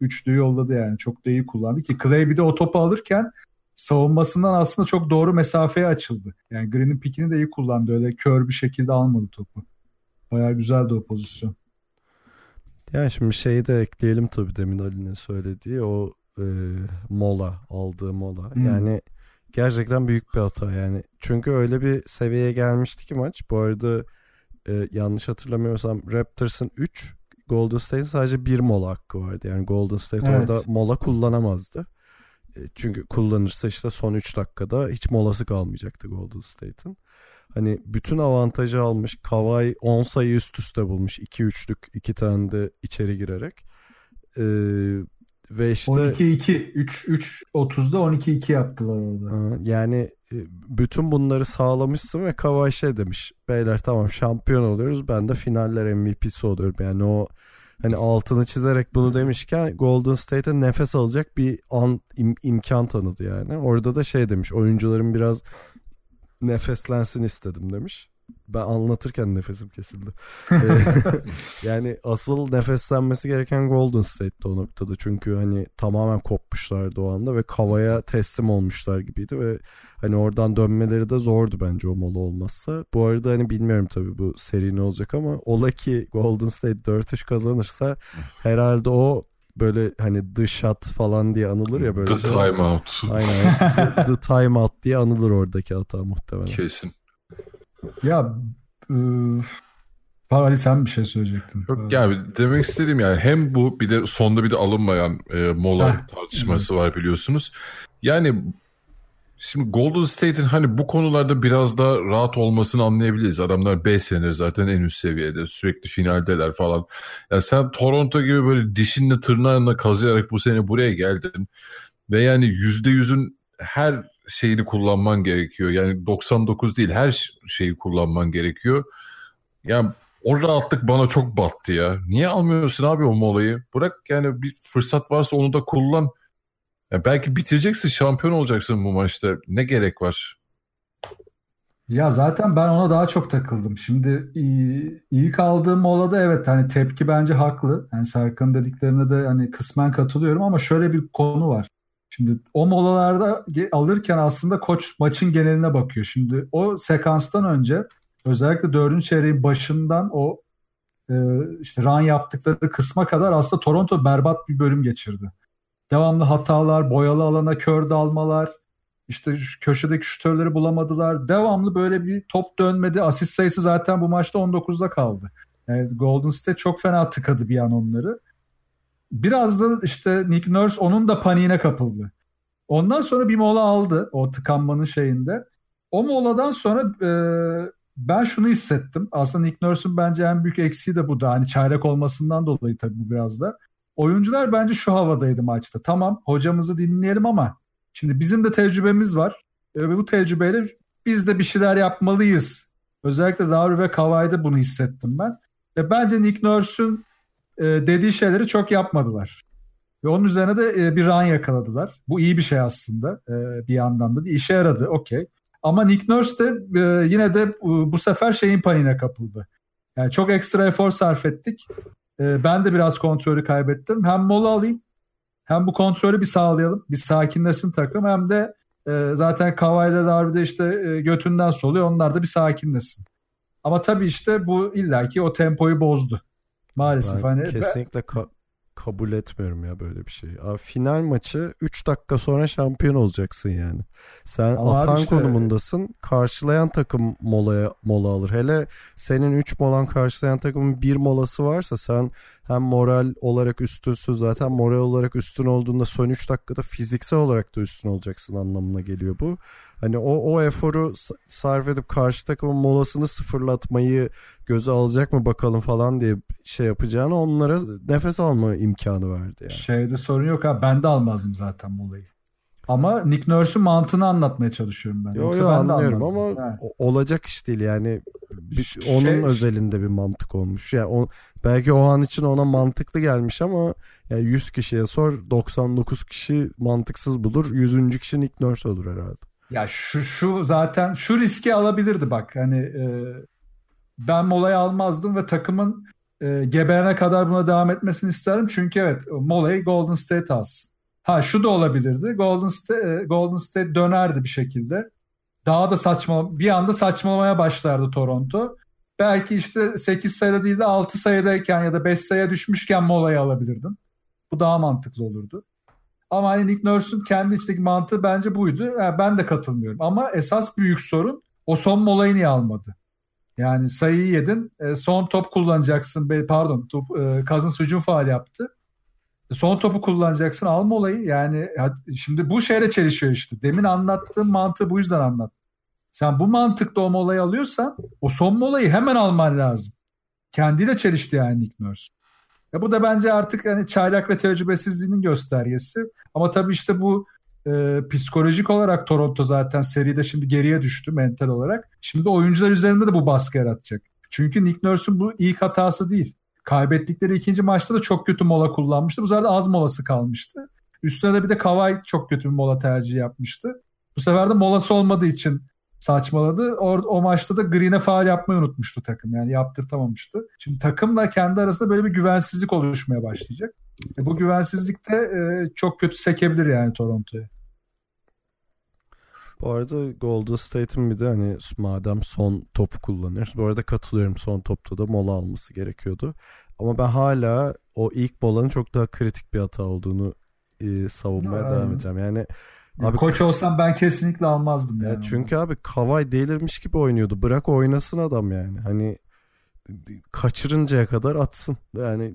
üçlüyü yolladı yani. Çok da iyi kullandı ki Clay bir de o topu alırken savunmasından aslında çok doğru mesafeye açıldı. Yani Green'in pikini de iyi kullandı. Öyle kör bir şekilde almadı topu. Bayağı güzeldi o pozisyon. Yani şimdi şeyi de ekleyelim tabii demin Ali'nin söylediği o e, mola aldığı mola. Hmm. Yani gerçekten büyük bir hata yani. Çünkü öyle bir seviyeye gelmişti ki maç. Bu arada e, yanlış hatırlamıyorsam Raptors'ın 3 Golden State'in sadece bir mola hakkı vardı. Yani Golden State Evet. orada mola kullanamazdı. E, çünkü kullanırsa işte son 3 dakikada hiç molası kalmayacaktı Golden State'in. Hani bütün avantajı almış. Kawhi 10 sayı üst üste bulmuş. 2-3'lük 2 tane de içeri girerek. Ee, ve işte 12-2. 3 3 30'da 12-2 yaptılar orada. Yani e, bütün bunları sağlamışsın ve Kawhi şey demiş. Beyler tamam şampiyon oluyoruz. Ben de finaller MVP'si oluyorum. Yani o hani altını çizerek bunu demişken Golden State'e nefes alacak bir an im- imkan tanıdı yani. Orada da şey demiş. Oyuncuların biraz nefeslensin istedim demiş. Ben anlatırken nefesim kesildi. [laughs] Ee, [laughs] yani asıl nefeslenmesi gereken Golden State'ti o noktada. Çünkü hani tamamen kopmuşlardı o anda ve Kava'ya teslim olmuşlar gibiydi ve hani oradan dönmeleri de zordu bence o mola olmazsa. Bu arada hani bilmiyorum tabii bu seri ne olacak ama ola ki Golden State 4-3 kazanırsa herhalde o böyle hani the shot falan diye anılır ya böyle. The şey. timeout. Aynen. the, the timeout diye anılır oradaki hata muhtemelen. Kesin. Ya e, Ali sen bir şey söyleyecektin. Yok yani demek istediğim yani hem bu bir de sonda bir de alınmayan e, mola Heh, tartışması var biliyorsunuz. Yani şimdi Golden State'in hani bu konularda biraz daha rahat olmasını anlayabiliriz. Adamlar 5 senedir zaten en üst seviyede sürekli finaldeler falan. Ya sen Toronto gibi böyle dişinle tırnağınla kazıyarak bu sene buraya geldin. Ve yani %100'ün her şeyini kullanman gerekiyor. Yani 99 değil her şeyi kullanman gerekiyor. Yani o rahatlık bana çok battı ya. Niye almıyorsun abi o molayı? Bırak yani bir fırsat varsa onu da kullan. Ya belki bitireceksin, şampiyon olacaksın bu maçta. Ne gerek var? Ya zaten ben ona daha çok takıldım. Şimdi iyi, iyi kaldığım molada evet hani tepki bence haklı. Yani Serkan dediklerine de hani kısmen katılıyorum ama şöyle bir konu var. Şimdi o molalarda alırken aslında koç maçın geneline bakıyor. Şimdi o sekanstan önce özellikle dördüncü çeyreğin başından o e, işte run yaptıkları kısma kadar aslında Toronto berbat bir bölüm geçirdi. Devamlı hatalar, boyalı alana kör dalmalar, işte köşedeki şütörleri bulamadılar. Devamlı böyle bir top dönmedi. Asist sayısı zaten bu maçta 19'da kaldı. Yani Golden State çok fena tıkadı bir an onları. Biraz da işte Nick Nurse onun da paniğine kapıldı. Ondan sonra bir mola aldı o tıkanmanın şeyinde. O moladan sonra e, ben şunu hissettim. Aslında Nick Nurse'un bence en büyük eksiği de bu da. Hani çaylak olmasından dolayı tabii bu biraz da. Oyuncular bence şu havadaydı maçta. Tamam hocamızı dinleyelim ama şimdi bizim de tecrübemiz var. Ve bu tecrübeyle biz de bir şeyler yapmalıyız. Özellikle Lowry ve Kawhi'de bunu hissettim ben. Ve bence Nick Nurse'un e, dediği şeyleri çok yapmadılar. Ve onun üzerine de e, bir run yakaladılar. Bu iyi bir şey aslında e, bir yandan da. işe yaradı okey. Ama Nick Nurse de e, yine de bu sefer şeyin paniğine kapıldı. Yani çok ekstra efor sarf ettik. Ben de biraz kontrolü kaybettim. Hem mola alayım hem bu kontrolü bir sağlayalım. Bir sakinlesin takım hem de zaten Kavayla Darby'de işte götünden soluyor. Onlar da bir sakinlesin. Ama tabii işte bu illaki o tempoyu bozdu. Maalesef. Ben hani kesinlikle ka- kabul etmiyorum ya böyle bir şeyi. Abi final maçı 3 dakika sonra şampiyon olacaksın yani. Sen Ama atan işte- konumundasın. Karşılayan takım molaya mola alır. Hele senin 3 molan karşılayan takımın 1 molası varsa sen hem moral olarak üstünsün zaten moral olarak üstün olduğunda son 3 dakikada fiziksel olarak da üstün olacaksın anlamına geliyor bu. Hani o o eforu sarf edip karşı takımın molasını sıfırlatmayı göze alacak mı bakalım falan diye şey yapacağını onlara nefes alma imkanı verdi yani. Şeyde sorun yok ha. Ben de almazdım zaten bu olayı. Ama Nick Nurse'un mantığını anlatmaya çalışıyorum ben. Yo Yoksa yo ben de anlıyorum ama Ha. olacak iş değil yani bir- Şey- onun özelinde bir mantık olmuş. Yani o, belki o an için ona mantıklı gelmiş ama yani 100 kişiye sor 99 kişi mantıksız bulur. 100. kişi Nick Nurse olur herhalde. Ya şu şu zaten şu riski alabilirdi bak. Hani e, ben molayı almazdım ve takımın e, geberene kadar buna devam etmesini isterim. Çünkü evet molayı Golden State alsın. Ha şu da olabilirdi. Golden State, e, Golden State dönerdi bir şekilde. Daha da saçma bir anda saçmalamaya başlardı Toronto. Belki işte 8 sayıda değil de 6 sayıdayken ya da 5 sayıya düşmüşken molayı alabilirdin. Bu daha mantıklı olurdu. Ama hani Nick Nurse'un kendi içindeki mantığı bence buydu. Yani ben de katılmıyorum. Ama esas büyük sorun o son molayı niye almadı? Yani sayıyı yedin. e, son top kullanacaksın. Pardon. Top, e, Cousins hücum faal yaptı. Son topu kullanacaksın. Al molayı. Yani şimdi bu şeyle çelişiyor işte. Demin anlattığım mantığı bu yüzden anlat. Sen bu mantıkla o molayı alıyorsan o son molayı hemen alman lazım. Kendiyle çelişti yani Nick Nurse. Ya bu da bence artık hani çaylak ve tecrübesizliğinin göstergesi. Ama tabii işte bu e, psikolojik olarak Toronto zaten seride şimdi geriye düştü mental olarak. Şimdi oyuncular üzerinde de bu baskı yaratacak. Çünkü Nick Nurse'un bu ilk hatası değil. Kaybettikleri ikinci maçta da çok kötü mola kullanmıştı. Bu sefer de az molası kalmıştı. Üstüne de bir de Kawhi çok kötü bir mola tercihi yapmıştı. Bu sefer de molası olmadığı için saçmaladı. O, o maçta da Green'e faal yapmayı unutmuştu takım. Yani yaptırtamamıştı. Şimdi takımla kendi arasında böyle bir güvensizlik oluşmaya başlayacak. E, bu güvensizlik de e, çok kötü sekebilir yani Toronto'ya. Bu arada Golden State'in bir de hani madem son topu kullanıyoruz. Bu arada katılıyorum son topta da mola alması gerekiyordu. Ama ben hala o ilk molanın çok daha kritik bir hata olduğunu e, savunmaya Ya. devam edeceğim. Yani Ya Abi- koç olsam ben kesinlikle almazdım Ya yani. çünkü abi Kavay delirmiş gibi oynuyordu. Bırak oynasın adam yani. Hani kaçırıncaya kadar atsın. Yani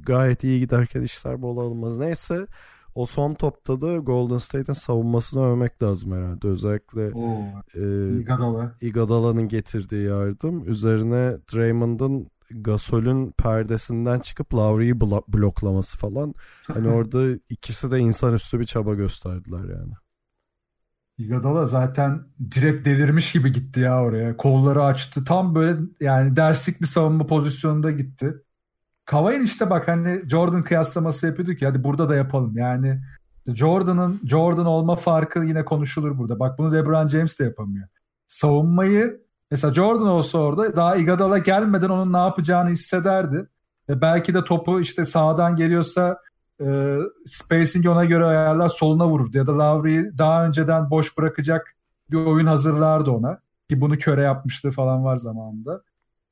gayet iyi giderken işler bol olmaz. Neyse o son topta da Golden State'in savunmasını övmek lazım herhalde. Özellikle Oo, e, getirdiği yardım. Üzerine Draymond'ın Gasol'ün perdesinden çıkıp Lowry'i blo- bloklaması falan. Hani [laughs] orada ikisi de insanüstü bir çaba gösterdiler yani. Iguodala zaten direkt delirmiş gibi gitti ya oraya. Kolları açtı. Tam böyle yani derslik bir savunma pozisyonunda gitti. Kavay'ın işte bak hani Jordan kıyaslaması yapıyorduk ya hadi burada da yapalım. Yani Jordan'ın Jordan olma farkı yine konuşulur burada. Bak bunu LeBron James de yapamıyor. Savunmayı mesela Jordan olsa orada daha Iguodala gelmeden onun ne yapacağını hissederdi. Ve belki de topu işte sağdan geliyorsa e, spacing ona göre ayarlar soluna vururdu. Ya da Lowry'i daha önceden boş bırakacak bir oyun hazırlardı ona. Ki bunu köre yapmışlığı falan var zamanında.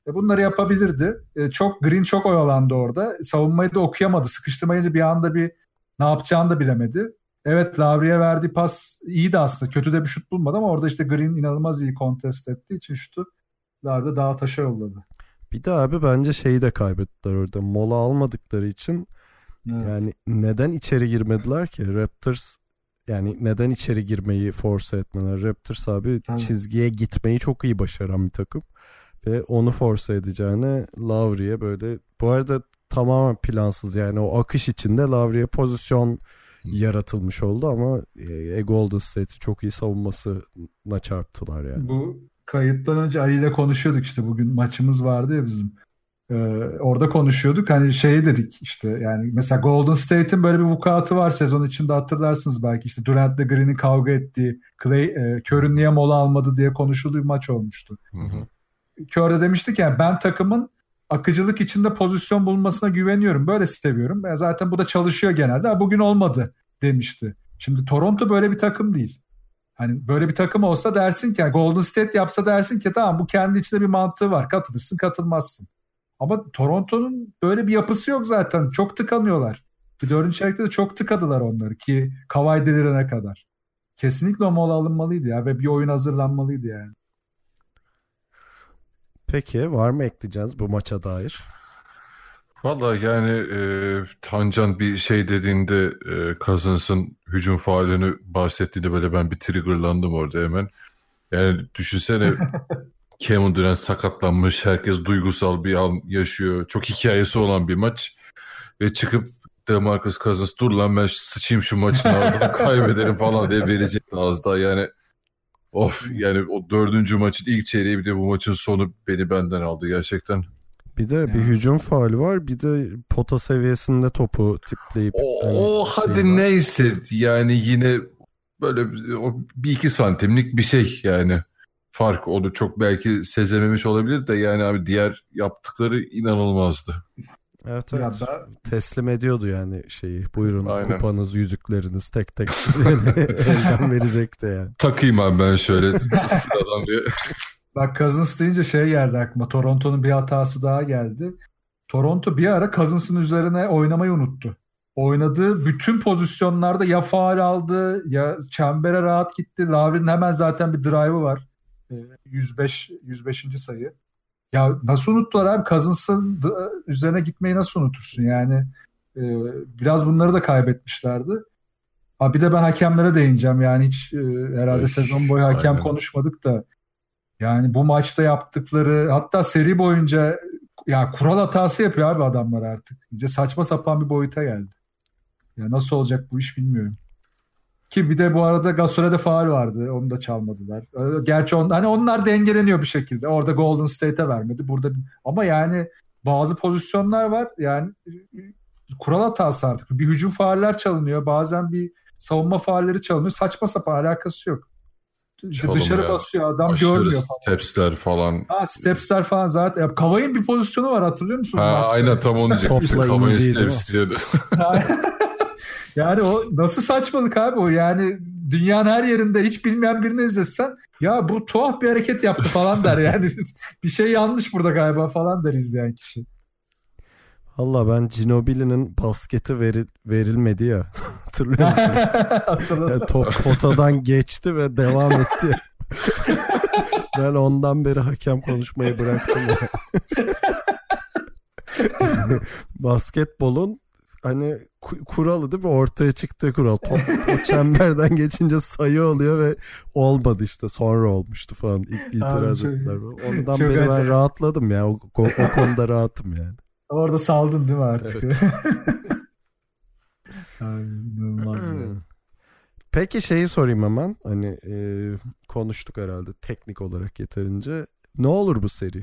E, bunları yapabilirdi. E, çok Green çok oyalandı orada. Savunmayı da okuyamadı. Sıkıştırmayınca bir anda bir ne yapacağını da bilemedi. Evet Lavri'ye verdiği pas iyiydi aslında. Kötü de bir şut bulmadı ama orada işte Green inanılmaz iyi kontest ettiği için şutu Lavri dağa taşa yolladı. Bir de abi bence şeyi de kaybettiler orada. Mola almadıkları için Evet. yani neden içeri girmediler ki? Raptors yani neden içeri girmeyi force etmeler? Raptors abi Tabii. çizgiye gitmeyi çok iyi başaran bir takım. Ve onu force edeceğine Lavri'ye böyle bu arada tamamen plansız yani o akış içinde Lavri'ye pozisyon yaratılmış oldu ama e, Golden State'i çok iyi savunmasına çarptılar yani. Bu kayıttan önce Ali ile konuşuyorduk işte bugün maçımız vardı ya bizim. Ee, orada konuşuyorduk hani şey dedik işte yani mesela Golden State'in böyle bir vukuatı var sezon içinde hatırlarsınız belki işte Durant'le Green'in kavga ettiği Clay, e, Curry'nin niye mola almadı diye konuşulduğu bir maç olmuştu. Hı hı. Kör'de demiştik yani ben takımın akıcılık içinde pozisyon bulmasına güveniyorum. Böyle seviyorum. E, zaten bu da çalışıyor genelde. Ha, bugün olmadı demişti. Şimdi Toronto böyle bir takım değil. Hani böyle bir takım olsa dersin ki yani Golden State yapsa dersin ki tamam bu kendi içinde bir mantığı var. Katılırsın katılmazsın. Ama Toronto'nun böyle bir yapısı yok zaten. Çok tıkanıyorlar. Ki dördüncü çeyrekte de çok tıkadılar onları ki Kawhi delirene kadar. Kesinlikle o mola alınmalıydı ya ve bir oyun hazırlanmalıydı yani. Peki var mı ekleyeceğiz bu maça dair? Valla yani e, Tancan bir şey dediğinde e, Cousins'ın hücum faalini bahsettiğinde böyle ben bir triggerlandım orada hemen. Yani düşünsene [laughs] Kevin Durant sakatlanmış, herkes duygusal bir an yaşıyor. Çok hikayesi olan bir maç. Ve çıkıp DeMarcus Cousins dur lan ben sıçayım şu maçın ağzına kaybederim falan diye verecekti az daha yani. Of yani o dördüncü maçın ilk çeyreği bir de bu maçın sonu beni benden aldı gerçekten. Bir de bir Yani. hücum faali var. Bir de pota seviyesinde topu tipleyip O, o şey hadi var. neyse yani yine böyle bir- o bir iki santimlik bir şey yani fark onu çok belki sezememiş olabilir de yani abi diğer yaptıkları inanılmazdı. Evet Ya evet. da Teslim ediyordu yani şeyi. Buyurun Aynen. kupanız, yüzükleriniz tek tek [laughs] elden verecekti yani. Takayım abi ben şöyle [laughs] sıradan bir Bak Cousins deyince şey geldi aklıma. Toronto'nun bir hatası daha geldi. Toronto bir ara Cousins'ın üzerine oynamayı unuttu. Oynadığı bütün pozisyonlarda ya faal aldı ya çembere rahat gitti. Lavrin'in hemen zaten bir drive'ı var. Ee, 105 105. sayı. Ya nasıl unuttular abi? Cousins'ın üzerine gitmeyi nasıl unutursun? Yani e, biraz bunları da kaybetmişlerdi. Ha bir de ben hakemlere değineceğim. Yani hiç e, herhalde Ay, sezon boyu hakem aynen. konuşmadık da yani bu maçta yaptıkları hatta seri boyunca ya kural hatası yapıyor abi adamlar artık. İyice saçma sapan bir boyuta geldi. Ya nasıl olacak bu iş bilmiyorum. Ki bir de bu arada Gasol'e de faal vardı. Onu da çalmadılar. Gerçi on, hani onlar dengeleniyor bir şekilde. Orada Golden State'e vermedi. Burada ama yani bazı pozisyonlar var. Yani kural hatası artık. Bir hücum faaller çalınıyor. Bazen bir savunma faalleri çalınıyor. Saçma sapan alakası yok. Çalım Dışarı ya. basıyor adam aşırı görmüyor falan. stepsler falan. Ha stepsler falan zaten. Ya, Kavay'ın bir pozisyonu var hatırlıyor musun? Ha, aynen tam onu diyecektim. Mi? steps diyordu. [laughs] [laughs] yani o nasıl saçmalık abi o yani dünyanın her yerinde hiç bilmeyen birini izlesen ya bu tuhaf bir hareket yaptı falan der yani bir şey yanlış burada galiba falan der izleyen kişi. Valla ben Ginobili'nin basketi veri- verilmedi ya. [laughs] Hatırlıyor musunuz? [laughs] Yani top potadan geçti ve devam etti. [laughs] ben ondan beri hakem konuşmayı bıraktım. Basketbolun hani ku- kuralı değil mi? Ortaya çıktığı kural. Top o çemberden [laughs] geçince sayı oluyor ve olmadı işte. Sonra olmuştu falan. İlk itiraz ettiler. Ondan beri ben acayip. rahatladım ya. O, o, o konuda rahatım yani. Orada saldın değil mi artık? Evet. [laughs] Ay, inanılmaz ya. [clears throat] Peki şeyi sorayım hemen. Hani e, konuştuk herhalde teknik olarak yeterince. Ne olur bu seri?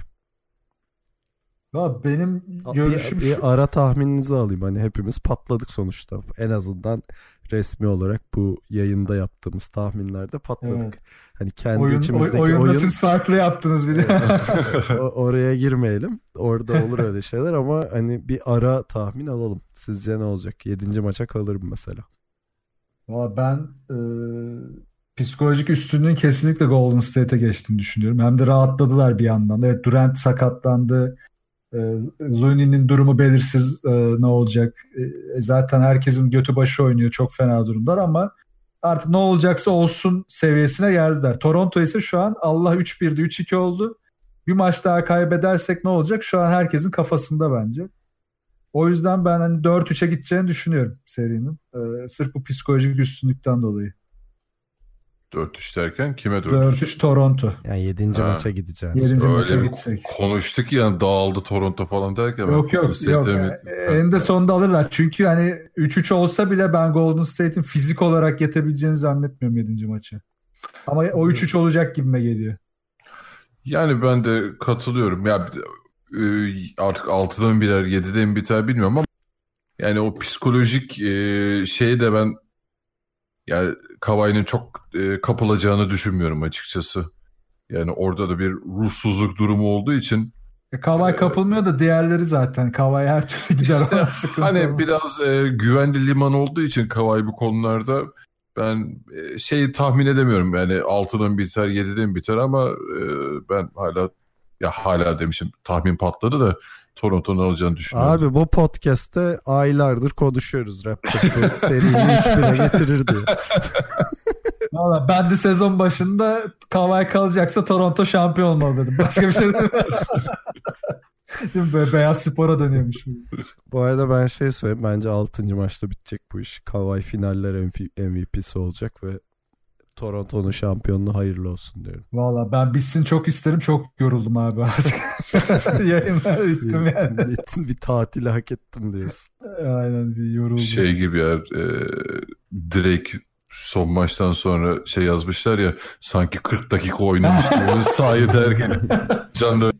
Ya benim Bir, görüşüm bir şu. ara tahmininizi alayım. Hani hepimiz patladık sonuçta. En azından resmi olarak bu yayında yaptığımız tahminlerde patladık. Evet. Hani kendi Oyun, oy, içimizdeki oyunda oyun siz farklı yaptınız bile. [laughs] oraya girmeyelim. Orada olur öyle şeyler ama hani bir ara tahmin alalım. Sizce ne olacak? Yedinci maça kalırım mesela. Valla ben e, psikolojik üstünlüğün kesinlikle Golden State'e geçtiğini düşünüyorum. Hem de rahatladılar bir yandan. Evet Durant sakatlandı. E, Looney'nin durumu belirsiz e, ne olacak. E, zaten herkesin götü başı oynuyor. Çok fena durumlar ama artık ne olacaksa olsun seviyesine geldiler. Toronto ise şu an Allah 3-1'de 3-2 oldu. Bir maç daha kaybedersek ne olacak? Şu an herkesin kafasında bence. O yüzden ben hani 4-3'e gideceğini düşünüyorum serinin. Ee, sırf bu psikolojik üstünlükten dolayı. 4-3 derken kime 4-3? 4-3 Toronto. Yani yedinci Ha. maça. Yedinci maça Öyle bir gidecek. konuştuk yani dağıldı Toronto falan derken. ben Yok yok State'e yok. mi- Ee, Eninde sonunda alırlar. Çünkü hani 3-3 olsa bile ben Golden State'in fizik olarak yetebileceğini zannetmiyorum 7. maçı. Ama o 3-3 olacak gibime geliyor. Yani ben de katılıyorum. Ya de, e, artık 6'dan birer 7'den biter bilmiyorum ama yani o psikolojik e, şeyi de ben yani Kawhi'nin çok e, kapılacağını düşünmüyorum açıkçası. Yani orada da bir ruhsuzluk durumu olduğu için E, Kawhi kapılmıyor da diğerleri zaten. Kawhi her türlü [laughs] gider İşte hani olmaz. biraz e, güvenli liman olduğu için Kawhi bu konularda ben e, şeyi tahmin edemiyorum. Yani 6'dan biter 7'den biter ama e, ben hala ya hala demişim tahmin patladı da Toronto'nun alacağını düşünüyorum. Abi bu podcast'te aylardır konuşuyoruz. Raptors seriyi 3-1'e getirir diye. [laughs] Valla ben de sezon başında Kawhi kalacaksa Toronto şampiyon olmalı dedim. Başka bir şey [laughs] mi? Böyle beyaz spora dönüyormuş. bu. Arada ben şey söyleyeyim. Bence 6. maçta bitecek bu iş. Kawhi finaller MV- MVP'si olacak ve Toronto'nun şampiyonluğu hayırlı olsun diyorum. Valla ben bitsin çok isterim. Çok yoruldum abi artık. [laughs] Yayınlar bittim yani. bir, bir tatili hak ettim diyorsun. Aynen bir yoruldum. Şey gibi ya e, Drake son maçtan sonra şey yazmışlar ya sanki 40 dakika oynamış gibi sahayı terk edip canlı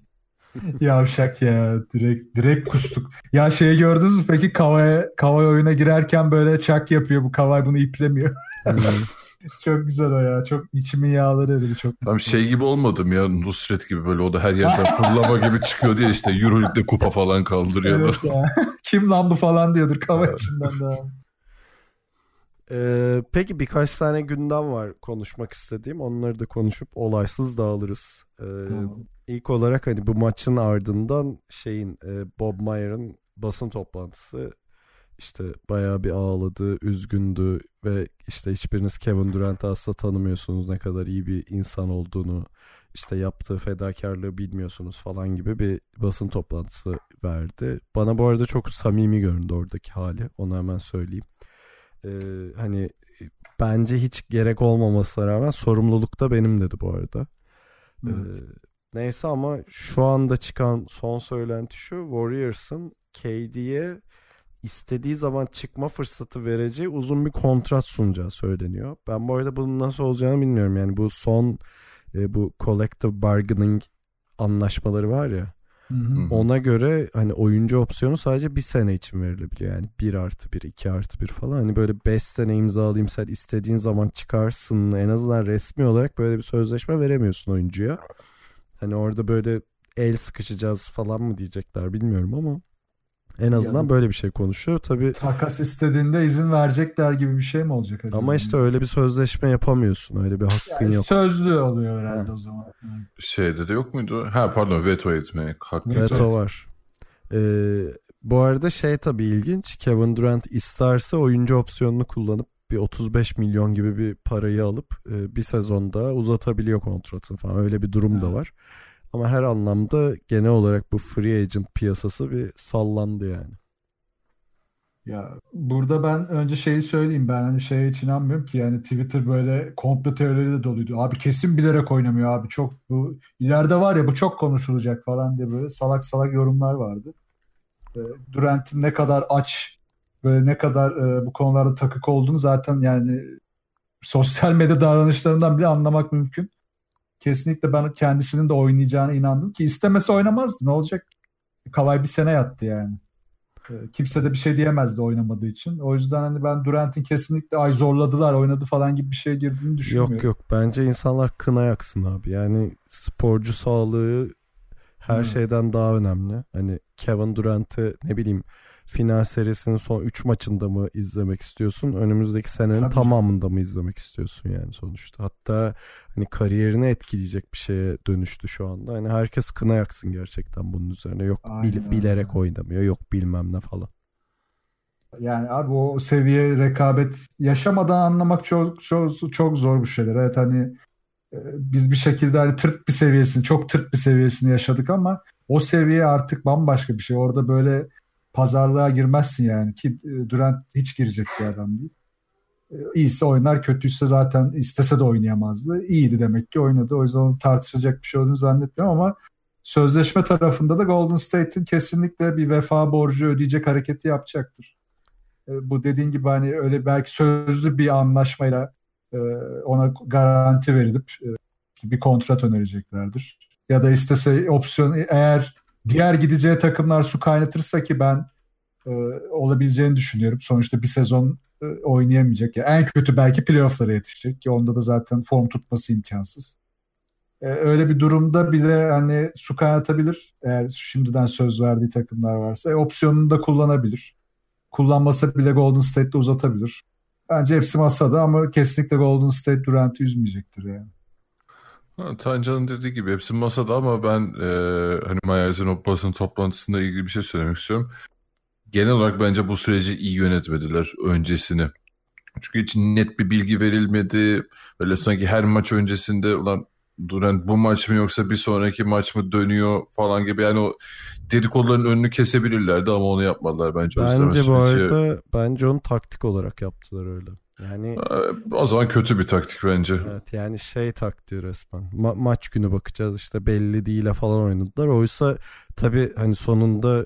Yavşak ya. Direkt direkt kustuk. Ya şeyi gördünüz mü peki Kawhi, Kawhi oyuna girerken böyle çak yapıyor. Bu Kawhi bunu iplemiyor. [laughs] çok güzel o ya. Çok içimin yağları eridi. Çok Tam şey gibi olmadım ya Nusret gibi böyle o da her yerden fırlama gibi çıkıyor diye işte Euroleague'de kupa falan kaldırıyordu. Evet ya. [laughs] Kim lan bu falan diyordur Kawhi içinden daha. Ee, peki birkaç tane gündem var konuşmak istediğim. Onları da konuşup olaysız dağılırız. Ee, Tamam. İlk olarak hani bu maçın ardından şeyin e, Bob Myer'ın basın toplantısı işte bayağı bir ağladı, üzgündü ve işte hiçbiriniz Kevin Durant'ı asla tanımıyorsunuz ne kadar iyi bir insan olduğunu, işte yaptığı fedakarlığı bilmiyorsunuz falan gibi bir basın toplantısı verdi. Bana bu arada çok samimi göründü oradaki hali, onu hemen söyleyeyim. Ee, hani bence hiç gerek olmamasına rağmen sorumluluk da benim dedi bu arada. Ee, Evet. neyse ama şu anda çıkan son söylenti şu Warriors'ın KD'ye istediği zaman çıkma fırsatı vereceği uzun bir kontrat sunacağı söyleniyor. Ben bu arada bunun nasıl olacağını bilmiyorum. Yani bu son e, bu collective bargaining anlaşmaları var ya. Hı hı. Ona göre hani oyuncu opsiyonu sadece bir sene için verilebiliyor. Yani 1 artı 1, 2 artı 1 falan. Hani böyle 5 sene imzalayayım sen istediğin zaman çıkarsın. En azından resmi olarak böyle bir sözleşme veremiyorsun oyuncuya. Hani orada böyle el sıkışacağız falan mı diyecekler bilmiyorum ama en azından Yani- böyle bir şey konuşuyor. Tabii Takas istediğinde izin verecekler gibi bir şey mi olacak acaba? ama işte öyle bir sözleşme yapamıyorsun. Öyle bir hakkın Yani yok. Sözlü oluyor herhalde Ha. o zaman. Şeyde de yok muydu? Ha pardon veto etmek. Hakkı. Veto. Veto var. Ee, bu arada şey tabii ilginç. Kevin Durant isterse oyuncu opsiyonunu kullanıp bir 35 milyon gibi bir parayı alıp e, bir sezonda uzatabiliyor kontratını falan öyle bir durum da var. Ama her anlamda genel olarak bu free agent piyasası bir sallandı yani. Ya burada ben önce şeyi söyleyeyim ben hani şeye hiç inanmıyorum ki yani Twitter böyle komplo teorileri de doluydu. Abi kesin bilerek oynamıyor abi çok bu ileride var ya bu çok konuşulacak falan diye böyle salak salak yorumlar vardı. E, Durant'in ne kadar aç böyle ne kadar e, bu konularda takık olduğunu zaten yani sosyal medya davranışlarından bile anlamak mümkün. Kesinlikle ben kendisinin de oynayacağına inandım ki istemese oynamazdı. Ne olacak? Kavay bir sene yattı yani. E, kimse de bir şey diyemezdi oynamadığı için. O yüzden hani ben Durant'in kesinlikle ay zorladılar oynadı falan gibi bir şeye girdiğini düşünmüyorum. Yok yok bence insanlar kına yaksın abi. Yani sporcu sağlığı her hmm. şeyden daha önemli. Hani Kevin Durant'ı ne bileyim final serisinin son 3 maçında mı izlemek istiyorsun? Önümüzdeki senenin Tabii. tamamında mı izlemek istiyorsun yani sonuçta? Hatta hani kariyerini etkileyecek bir şeye dönüştü şu anda. Hani herkes kına yaksın gerçekten bunun üzerine. Yok bil, bilerek oynamıyor, yok bilmem ne falan. Yani abi o seviye rekabet yaşamadan anlamak çok çok çok zor bir şeyler. Evet hani e, biz bir şekilde hani tırt bir seviyesini, çok tırt bir seviyesini yaşadık ama o seviye artık bambaşka bir şey. Orada böyle pazarlığa girmezsin yani ki e, Durant hiç girecek bir adam değil. E, iyiyse oynar, kötüyse zaten istese de oynayamazdı. İyiydi demek ki oynadı. O yüzden tartışacak bir şey olduğunu zannetmiyorum ama sözleşme tarafında da Golden State'in kesinlikle bir vefa borcu ödeyecek hareketi yapacaktır. E, bu dediğin gibi hani öyle belki sözlü bir anlaşmayla ona garanti verilip bir kontrat önereceklerdir. Ya da istese opsiyon eğer diğer gideceği takımlar su kaynatırsa ki ben e, olabileceğini düşünüyorum. Sonuçta bir sezon e, oynayamayacak. Yani en kötü belki playoff'lara yetişecek ki onda da zaten form tutması imkansız. E, öyle bir durumda bile hani su kaynatabilir. Eğer şimdiden söz verdiği takımlar varsa e, opsiyonunu da kullanabilir. Kullanmasa bile Golden State'de uzatabilir. Bence hepsi masada ama kesinlikle Golden State Durant'ı üzmeyecektir yani. Tancan'ın dediği gibi hepsi masada ama ben e, hani Myers'in o basın toplantısında ilgili bir şey söylemek istiyorum. Genel olarak bence bu süreci iyi yönetmediler öncesini. Çünkü hiç net bir bilgi verilmedi. Böyle sanki her maç öncesinde ulan Durant bu maç mı yoksa bir sonraki maç mı dönüyor falan gibi yani o dedikoduların önünü kesebilirlerdi ama onu yapmadılar bence. Bence bu arada bence onu taktik olarak yaptılar öyle. Yani ee, o zaman kötü bir taktik bence. Evet yani şey taktiği resmen. Ma- maç günü bakacağız işte belli değil falan oynadılar. Oysa tabii hani sonunda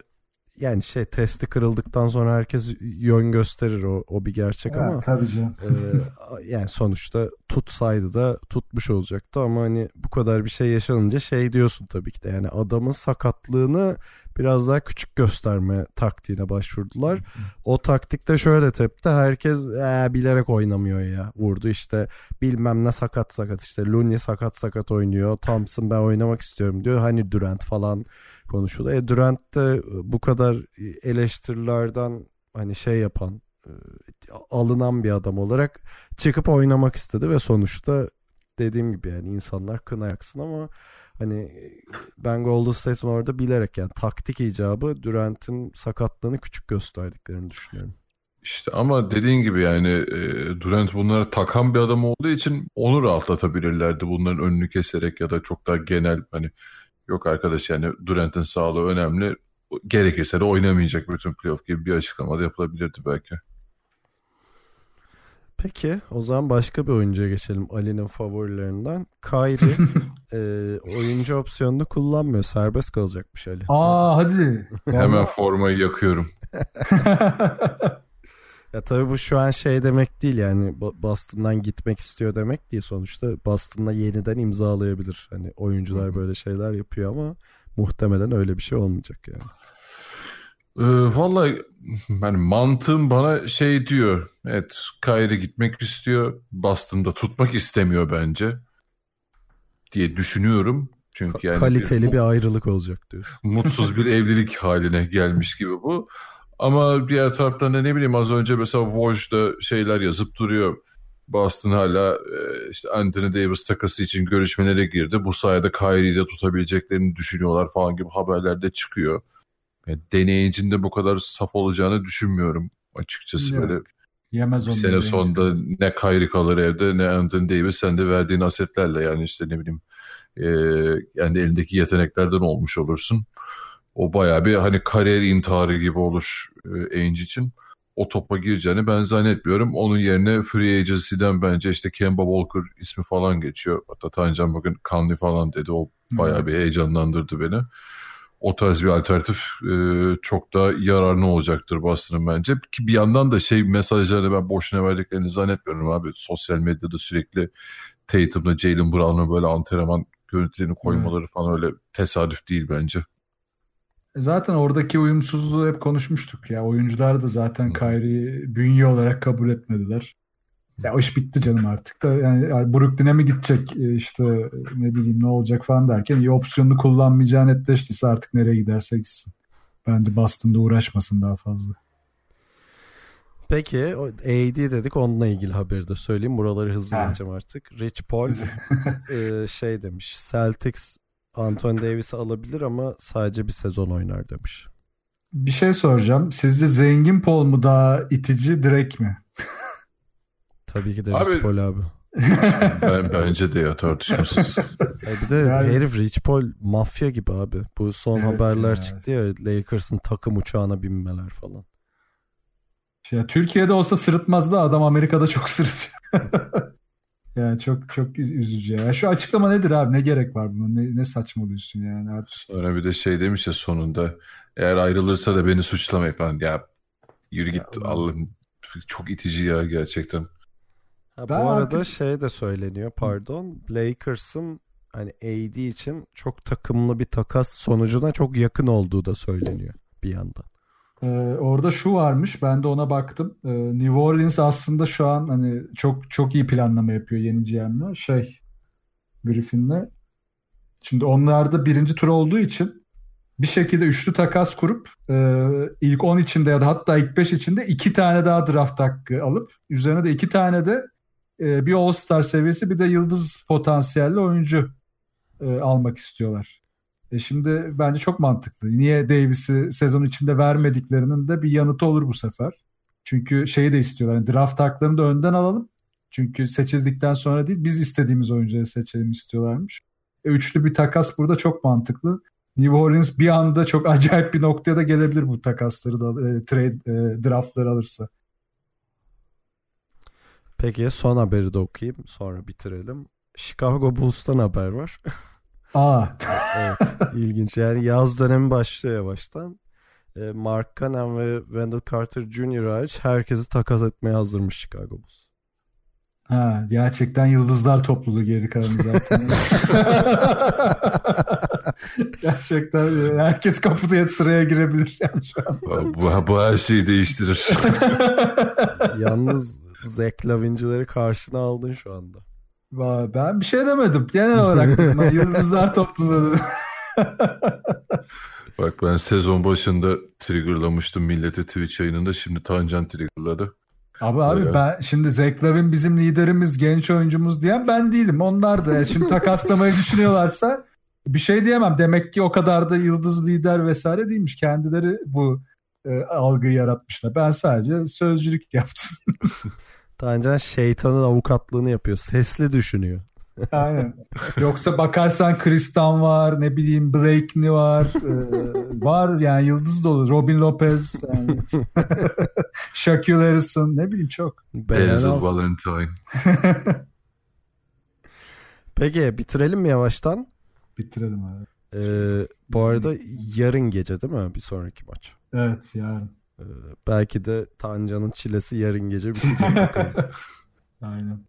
yani şey testi kırıldıktan sonra herkes yön gösterir o, o bir gerçek ya, ama tabii canım. e, yani sonuçta tutsaydı da tutmuş olacaktı ama hani bu kadar bir şey yaşanınca şey diyorsun tabii ki de. Yani adamın sakatlığını biraz daha küçük gösterme taktiğine başvurdular. O taktikte şöyle tepti. Herkes ee, bilerek oynamıyor ya vurdu. İşte bilmem ne sakat sakat işte Looney sakat sakat oynuyor. Thompson ben oynamak istiyorum diyor. Hani Durant falan konuşuldu. E Durant de bu kadar eleştirilerden hani şey yapan alınan bir adam olarak çıkıp oynamak istedi ve sonuçta dediğim gibi yani insanlar kına yaksın ama hani ben Golden State'in orada bilerek yani taktik icabı Durant'in sakatlığını küçük gösterdiklerini düşünüyorum. İşte ama dediğin gibi yani e, Durant bunlara takan bir adam olduğu için onu rahatlatabilirlerdi bunların önünü keserek ya da çok daha genel hani yok arkadaş yani Durant'in sağlığı önemli gerekirse de oynamayacak bütün playoff gibi bir açıklama da yapılabilirdi belki. Peki o zaman başka bir oyuncuya geçelim Ali'nin favorilerinden. Kyrie [laughs] e, oyuncu opsiyonunu kullanmıyor. Serbest kalacakmış Ali. Aa hadi. [laughs] Hemen formayı yakıyorum. [laughs] ya tabii bu şu an şey demek değil yani Boston'dan gitmek istiyor demek değil. Sonuçta Boston'la yeniden imzalayabilir. Hani oyuncular böyle şeyler yapıyor ama muhtemelen öyle bir şey olmayacak yani. Ee, vallahi yani mantığım bana şey diyor. Evet Kyrie gitmek istiyor. Boston'da tutmak istemiyor bence. Diye düşünüyorum. Çünkü yani kaliteli bir, bir ayrılık olacak diyor. [laughs] Mutsuz bir evlilik haline gelmiş gibi bu. Ama diğer taraftan da ne bileyim az önce mesela Woj'da şeyler yazıp duruyor. Boston hala e, işte Anthony Davis takası için görüşmelere girdi. Bu sayede Kyrie'yi de tutabileceklerini düşünüyorlar falan gibi haberler de çıkıyor. Yani deneyicinde bu kadar saf olacağını düşünmüyorum açıkçası. Evet. Böyle Yemez Bir sene sonunda ne Kyrie kalır evde ne Anthony Davis sen de verdiğin asetlerle yani işte ne bileyim e, yani elindeki yeteneklerden olmuş olursun. O baya bir hani kariyer intiharı gibi olur e, Ainge için. O topa gireceğini ben zannetmiyorum. Onun yerine Free Agency'den bence işte Kemba Walker ismi falan geçiyor. Hatta Tancan bugün Conley falan dedi. O baya bir heyecanlandırdı beni. O tarz bir alternatif e, çok da yararlı olacaktır Boston'ın bence. Ki bir yandan da şey mesajlarını ben boşuna verdiklerini zannetmiyorum abi. Sosyal medyada sürekli Tatum'la Jalen Brown'un böyle antrenman görüntülerini koymaları falan öyle tesadüf değil bence. E Zaten oradaki uyumsuzluğu hep konuşmuştuk ya. Oyuncular da zaten Kyrie'yi bünye olarak kabul etmediler. Ya iş bitti canım artık da yani Brooklyn'e mi gidecek e, işte ne bileyim ne olacak falan derken iyi opsiyonunu kullanmayacağı netleştiyse artık nereye giderse gitsin. Bence Boston'da uğraşmasın daha fazla. Peki AD dedik onunla ilgili haberi de söyleyeyim. Buraları hızlı Ha. geçeceğim artık. Rich Paul [laughs] e, şey demiş. Celtics Anthony Davis'i alabilir ama sadece bir sezon oynar demiş. Bir şey soracağım. Sizce zengin Paul mu daha itici Drake mi? Tabii ki de Abi- Rich Paul abi. [laughs] Ben bence de ya tartışmasız. [laughs] Bir de Yani- herif Rich Paul mafya gibi abi. Bu son Evet haberler ya. çıktı ya Lakers'ın takım uçağına binmeler falan. Ya Türkiye'de olsa sırıtmazdı adam Amerika'da çok [laughs] sırıtıyor. yani çok çok üz- üzücü ya. Şu açıklama nedir abi? Ne gerek var buna? Ne, ne saçmalıyorsun yani artık? Sonra bir de şey demiş ya sonunda eğer ayrılırsa da beni suçlamayın falan. Ya yürü git Allah'ım çok itici ya gerçekten. Ha, bu Ben arada artık- şey de söyleniyor pardon. Lakers'ın hani AD için çok takımlı bir takas sonucuna çok yakın olduğu da söyleniyor bir yandan. Ee, orada şu varmış. Ben de ona baktım. Ee, New Orleans aslında şu an hani çok çok iyi planlama yapıyor yeni GM'le. Şey Griffin'le. Şimdi onlarda birinci tur olduğu için bir şekilde üçlü takas kurup e, ilk 10 içinde ya da hatta ilk 5 içinde iki tane daha draft hakkı alıp üzerine de iki tane de e, bir All-Star seviyesi bir de yıldız potansiyelli oyuncu e, almak istiyorlar. E şimdi bence çok mantıklı. Niye Davis'i sezon içinde vermediklerinin de bir yanıtı olur bu sefer. Çünkü şeyi de istiyorlar. Yani draft haklarını da önden alalım. Çünkü seçildikten sonra değil biz istediğimiz oyuncuları seçelim istiyorlarmış. E, üçlü bir takas burada çok mantıklı. New Orleans bir anda çok [laughs] acayip bir noktaya da gelebilir bu takasları da e, trade e, draftları alırsa. Peki son haberi de okuyayım sonra bitirelim. Chicago Bulls'tan haber var. Aa [laughs] evet ilginç yani yaz dönemi başlıyor yavaştan. E, Mark Cannon ve Wendell Carter Jr. hariç herkesi takas etmeye hazırmış Chicago Bulls. Ha, gerçekten yıldızlar topluluğu geri kalanı zaten. [laughs] gerçekten herkes kapıda sıraya girebilir yani şu an. Bu, bu her şeyi değiştirir. [laughs] Yalnız Zach Lavine'cileri karşına aldın şu anda. Ben bir şey demedim. Genel olarak [laughs] yıldızlar topluluğu. [laughs] Bak ben sezon başında triggerlamıştım milleti Twitch yayınında. Şimdi Tancan triggerladı. Abi abi Öyle. ben şimdi Zach Lavin bizim liderimiz, genç oyuncumuz diyen ben değilim. Onlar da şimdi takaslamayı düşünüyorlarsa bir şey diyemem. Demek ki o kadar da yıldız lider vesaire değilmiş. Kendileri bu e, algıyı yaratmışlar. Ben sadece sözcülük yaptım. [laughs] Tancan şeytanın avukatlığını yapıyor. Sesli düşünüyor. [laughs] Aynen. Yoksa bakarsan Kristan var, ne bileyim Blakeney var. e, var yani yıldız dolu. Robin Lopez, yani. [laughs] Shaquille Harrison ne bileyim çok. Denzel al. Valentine. Peki bitirelim mi yavaştan? Bitirelim abi. Ee, bu arada yarın gece değil mi bir sonraki maç? Evet yarın. Ee, belki de Tancan'ın çilesi yarın gece bitecek. [laughs] Aynen.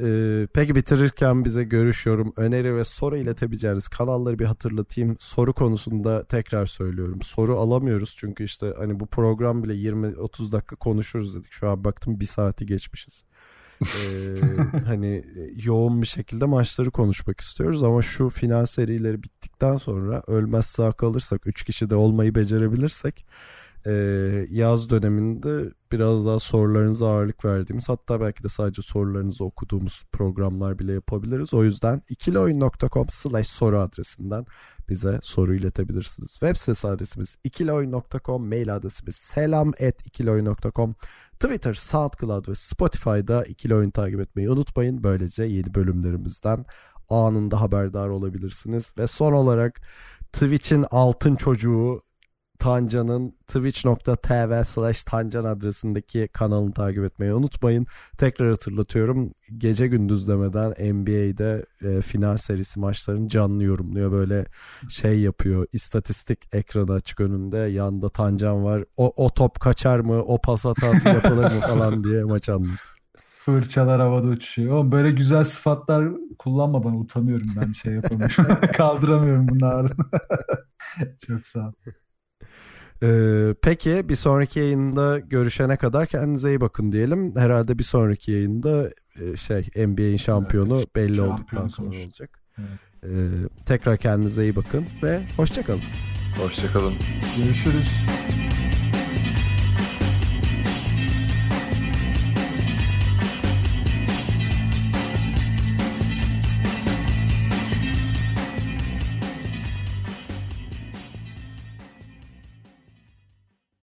Ee, peki bitirirken bize görüş, yorum, öneri ve soru iletebileceğiniz kanalları bir hatırlatayım. Soru konusunda tekrar söylüyorum. Soru alamıyoruz çünkü işte hani bu program bile 20-30 dakika konuşuruz dedik. Şu an baktım bir saati geçmişiz. Ee, hani yoğun bir şekilde maçları konuşmak istiyoruz ama şu final serileri bittikten sonra ölmez sağ kalırsak 3 kişi de olmayı becerebilirsek e, yaz döneminde biraz daha sorularınıza ağırlık verdiğimiz hatta belki de sadece sorularınızı okuduğumuz programlar bile yapabiliriz. O yüzden ikilioyun.com slash soru adresinden bize soru iletebilirsiniz. Web sitesi adresimiz ikilioyun.com, mail adresimiz selam at ikilioyun.com, Twitter, SoundCloud ve Spotify'da ikili oyun takip etmeyi unutmayın. Böylece yeni bölümlerimizden anında haberdar olabilirsiniz. Ve son olarak Twitch'in altın çocuğu Tancan'ın twitch.tv slash Tancan adresindeki kanalını takip etmeyi unutmayın. Tekrar hatırlatıyorum. Gece gündüz demeden NBA'de e, final serisi maçlarını canlı yorumluyor. Böyle şey yapıyor. İstatistik ekranı açık önünde. Yanında Tancan var. O, o top kaçar mı? O pas hatası yapılır mı falan diye maç anlatıyor. Fırçalar havada uçuşuyor. Oğlum böyle güzel sıfatlar kullanma bana utanıyorum ben şey yapamıyorum. [laughs] Kaldıramıyorum bunları. Çok sağ ol. Ee, peki bir sonraki yayında görüşene kadar kendinize iyi bakın diyelim. Herhalde bir sonraki yayında e, şey NBA'in şampiyonu Evet, belli şampiyon olduktan sonra konuş. olacak. Evet. Ee, tekrar kendinize iyi bakın ve hoşçakalın. Hoşçakalın. Görüşürüz.